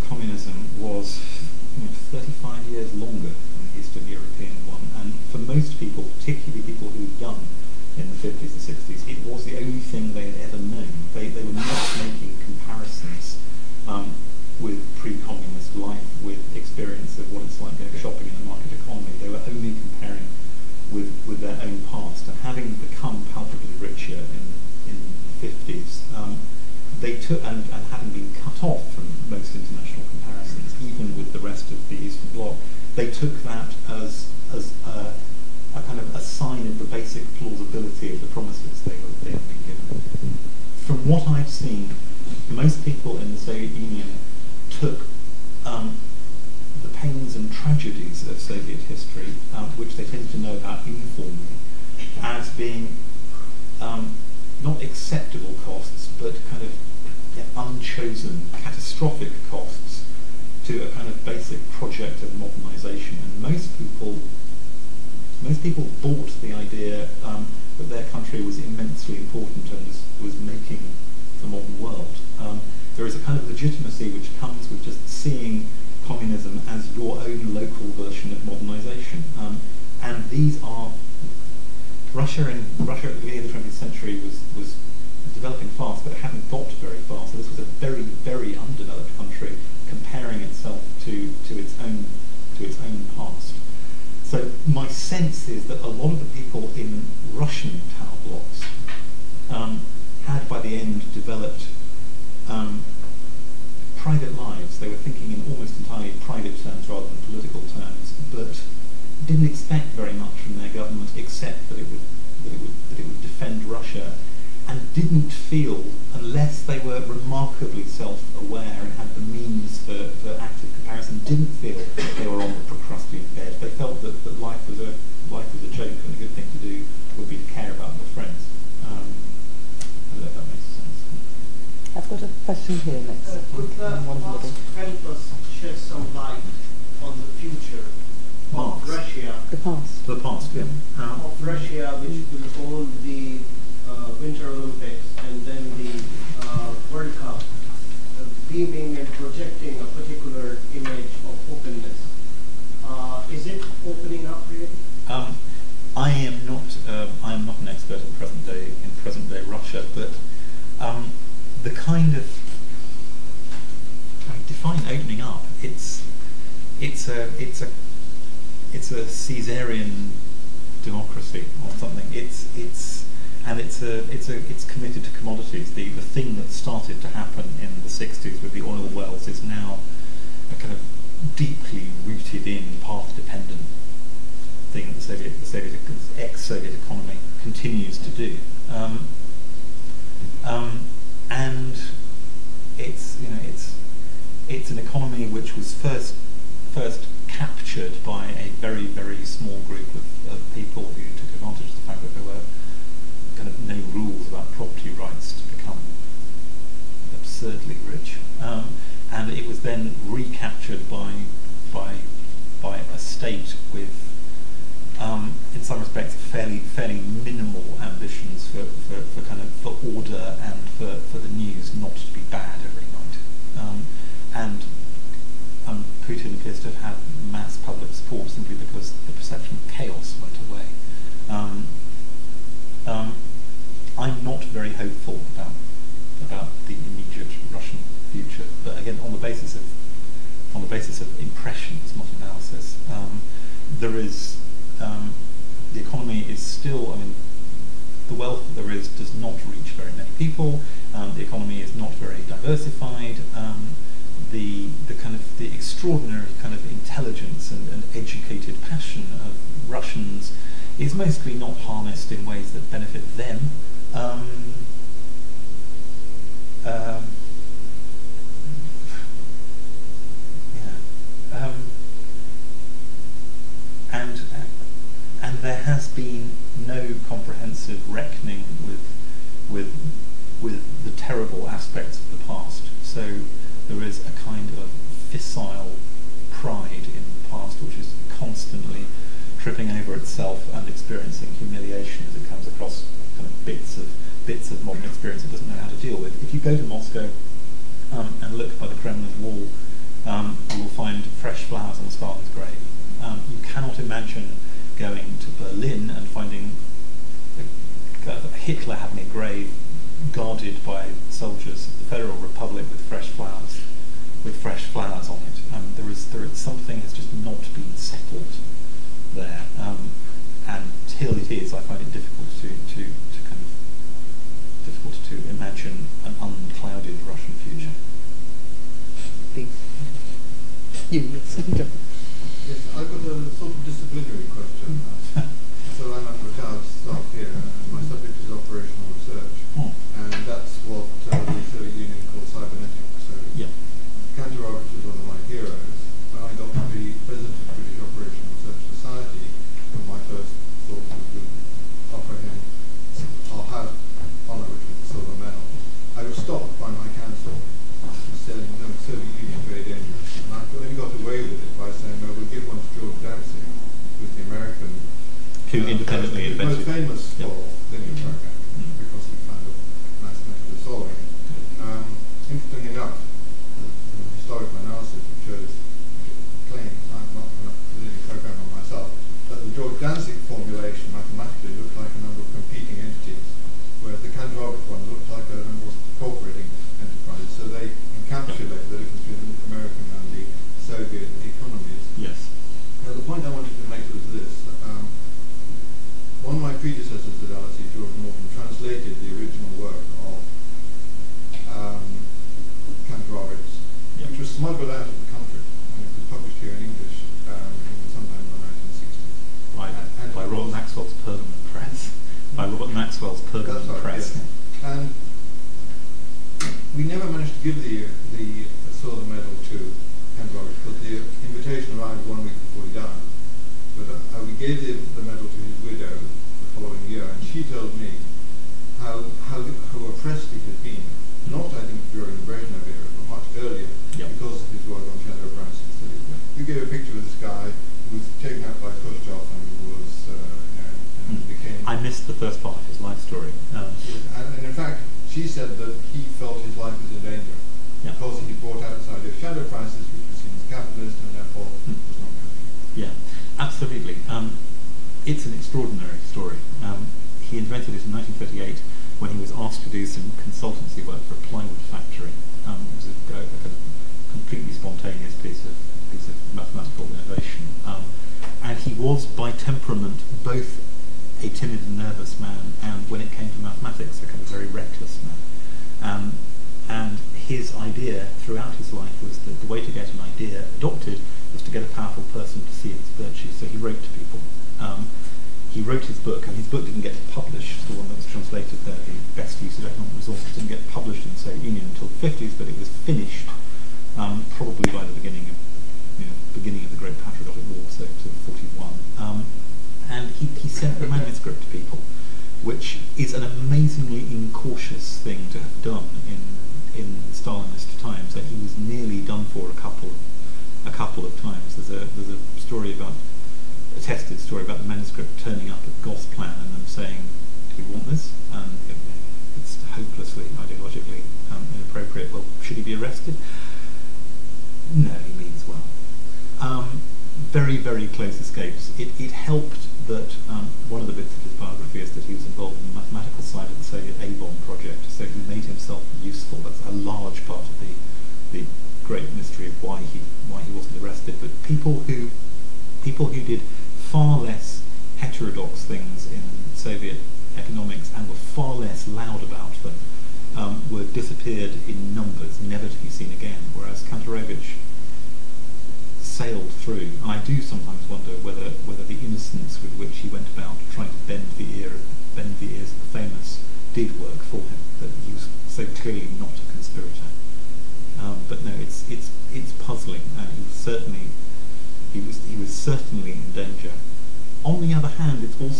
[SPEAKER 2] that, that Tuesday. this
[SPEAKER 4] guy who was taken out by Khrushchev and was uh, and, and
[SPEAKER 2] hmm.
[SPEAKER 4] became.
[SPEAKER 2] I missed the first part of his life story. Um.
[SPEAKER 4] And, and, in fact, she said that he felt his life was in danger
[SPEAKER 2] yeah.
[SPEAKER 4] because he brought out this idea of shadow prices, which was seen as capitalist and therefore
[SPEAKER 2] mm.
[SPEAKER 4] was not country.
[SPEAKER 2] Yeah, absolutely. Um, it's an extraordinary story. Um, he invented it in 1938 when he was asked to do some consultancy work for a plywood was by temperament both a timid and nervous man, and when it came to mathematics, a kind of very reckless man. Um, and his idea throughout his life was that the way to get an idea adopted was to get a powerful person to see its virtues. So he wrote to people. Um, he wrote his book, and his book didn't get published, the one that was translated there, The Best Use of Economic Resources, didn't get published in the Soviet Union until the 50s, but it done in in Stalinist times. That he was nearly done for a couple a couple of times. There's a there's a story about a tested story about the manuscript turning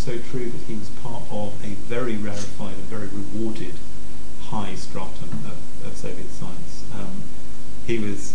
[SPEAKER 2] so true that he was part of a very rarefied and very rewarded high stratum of, of Soviet science. Um, he
[SPEAKER 5] was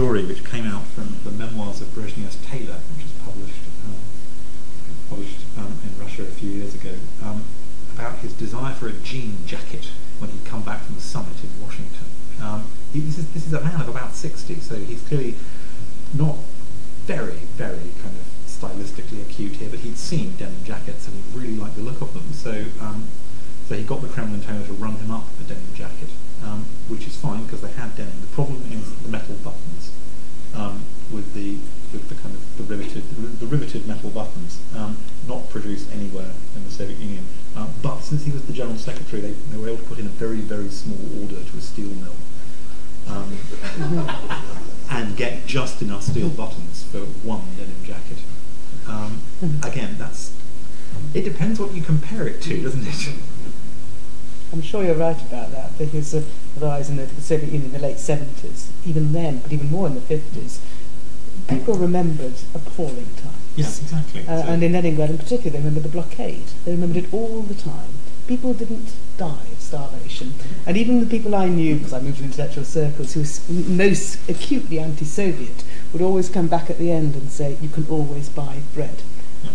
[SPEAKER 2] story.
[SPEAKER 1] 70s, even then, but even more in the 50s, people remembered appalling times.
[SPEAKER 2] Yes, exactly.
[SPEAKER 1] Uh,
[SPEAKER 2] so
[SPEAKER 1] and in Leningrad in particular, they remembered the blockade. They remembered it all the time. People didn't die of starvation. And even the people I knew, because I moved in intellectual circles, who were most acutely anti-Soviet, would always come back at the end and say, you can always buy bread.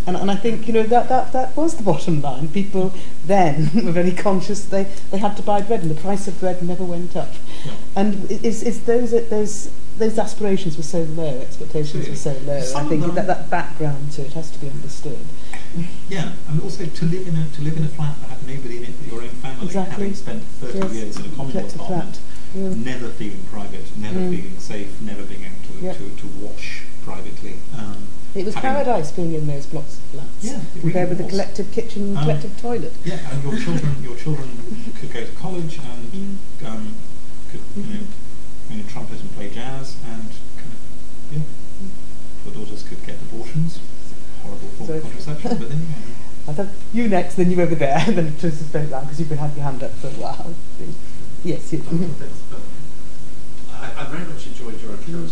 [SPEAKER 1] And, and I think, you know, that, that, that was the bottom line. People then were very conscious they, they had to buy bread and the price of bread never went up. And it's, it's those, those, those aspirations were so low, expectations were so low.
[SPEAKER 2] Some
[SPEAKER 1] I think that, that background to it has to be understood.
[SPEAKER 2] Yeah, and also to live in a to live in a flat that had nobody in it but your own family,
[SPEAKER 1] exactly.
[SPEAKER 2] having spent 30
[SPEAKER 1] yes.
[SPEAKER 2] years in a
[SPEAKER 1] communal
[SPEAKER 2] apartment,
[SPEAKER 1] yeah.
[SPEAKER 2] never feeling private, never
[SPEAKER 1] mm.
[SPEAKER 2] feeling safe, never being able to,
[SPEAKER 1] yep.
[SPEAKER 2] to, to wash
[SPEAKER 1] it was paradise being in those blocks of flats.
[SPEAKER 2] Yeah, compared really
[SPEAKER 1] with
[SPEAKER 2] was.
[SPEAKER 1] collective kitchen,
[SPEAKER 2] um,
[SPEAKER 1] collective toilet.
[SPEAKER 2] Yeah, and your children, your children could go to college and
[SPEAKER 1] mm.
[SPEAKER 2] um, could you know, mm. you know, trumpet and play jazz, and kind of, yeah, your daughters could get abortions. Horrible form of contraception, but anyway.
[SPEAKER 1] I thought you next, then you over there, and then to suspend that because you've been having your hand up for a while. Yes, you.
[SPEAKER 6] I, I very much enjoyed your account.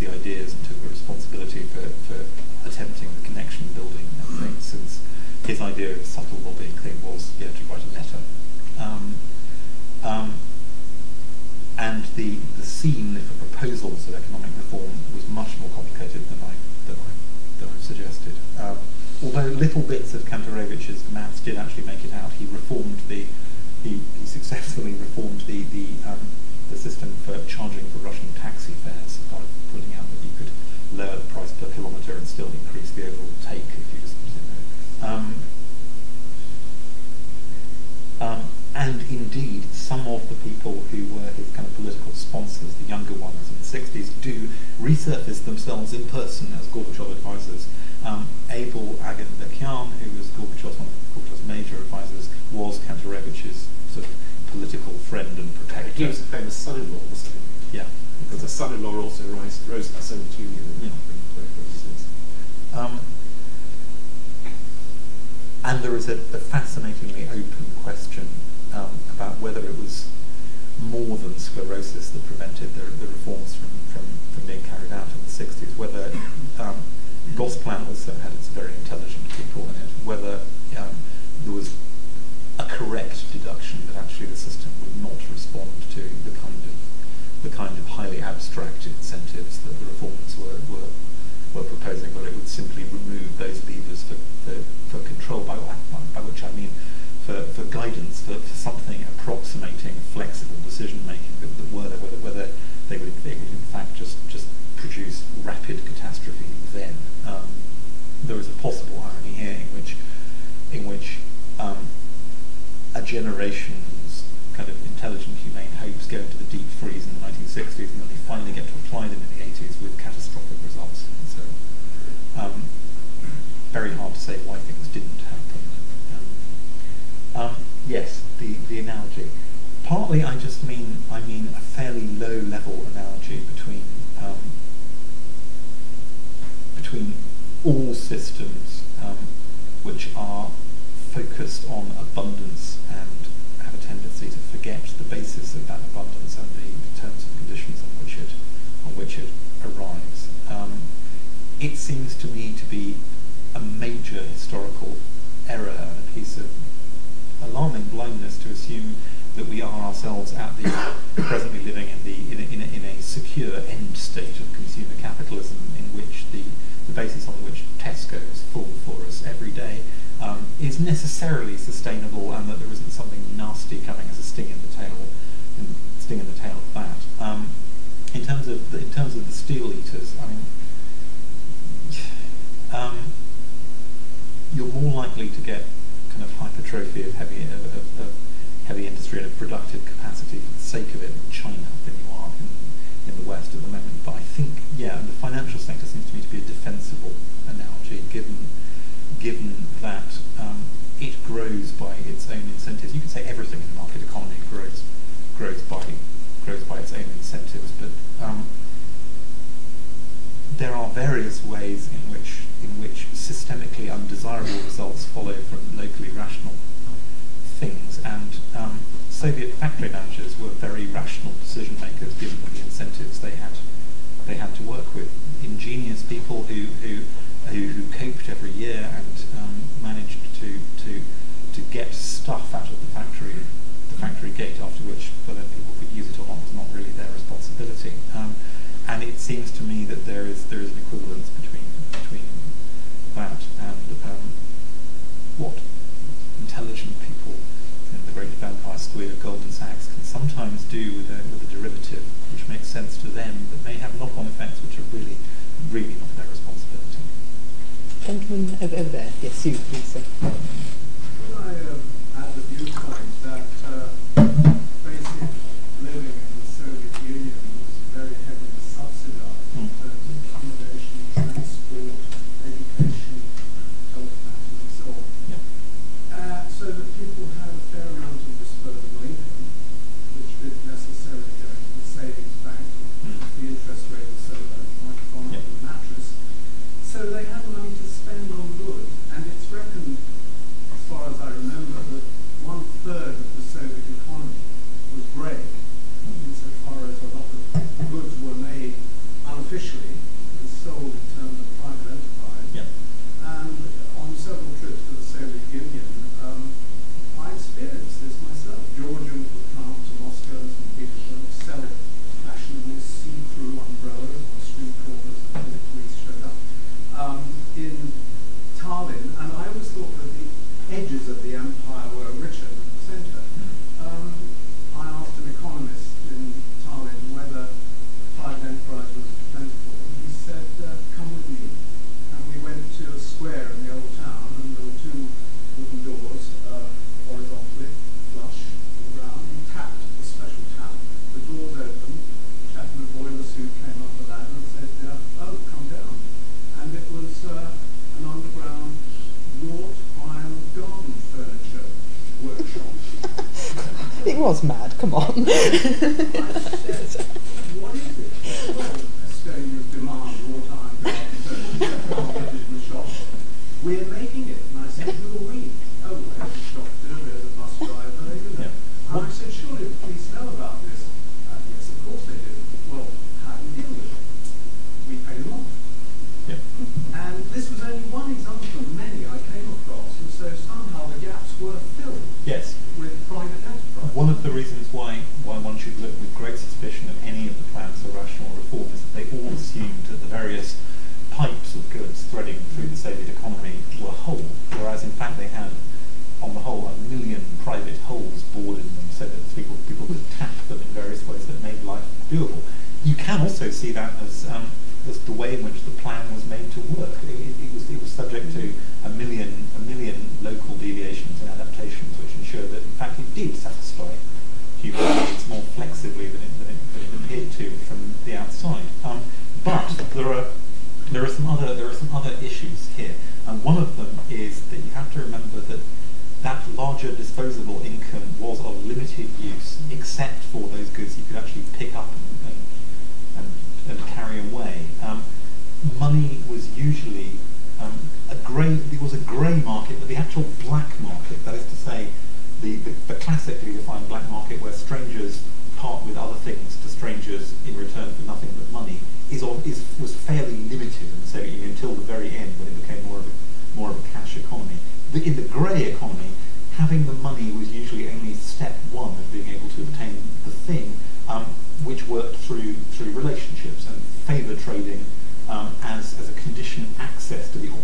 [SPEAKER 6] the ideas and
[SPEAKER 2] took the responsibility for, for attempting the connection building and things, since his idea
[SPEAKER 7] historical was
[SPEAKER 2] mad. Come on. access to the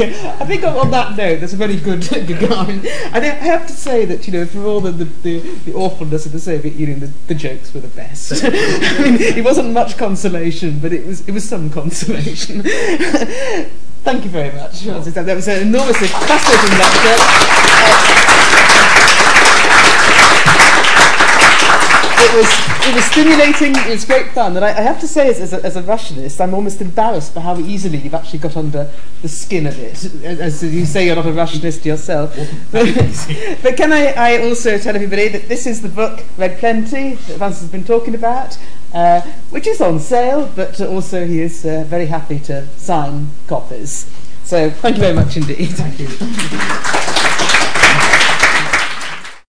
[SPEAKER 2] I
[SPEAKER 1] think on, on, that note, that's a very good Gagarin. And I have to say that, you know, for all the, the, the, the awfulness of the Soviet Union, the, the jokes were the best. I mean, it wasn't much consolation, but it was, it was some consolation. Thank you very much. Sure. That was an enormously fascinating lecture. Uh, it was it was stimulating. It was great fun. And I, I have to say, as, as, a, as a Russianist, I'm almost embarrassed by how easily you've actually got under the skin of it. As, as you say, you're not a Russianist yourself. but, can I, I also tell everybody that this is the book Red Plenty that Francis has been talking about, uh, which is on sale, but also he is uh, very happy to sign copies. So thank you very much indeed.
[SPEAKER 2] Thank you.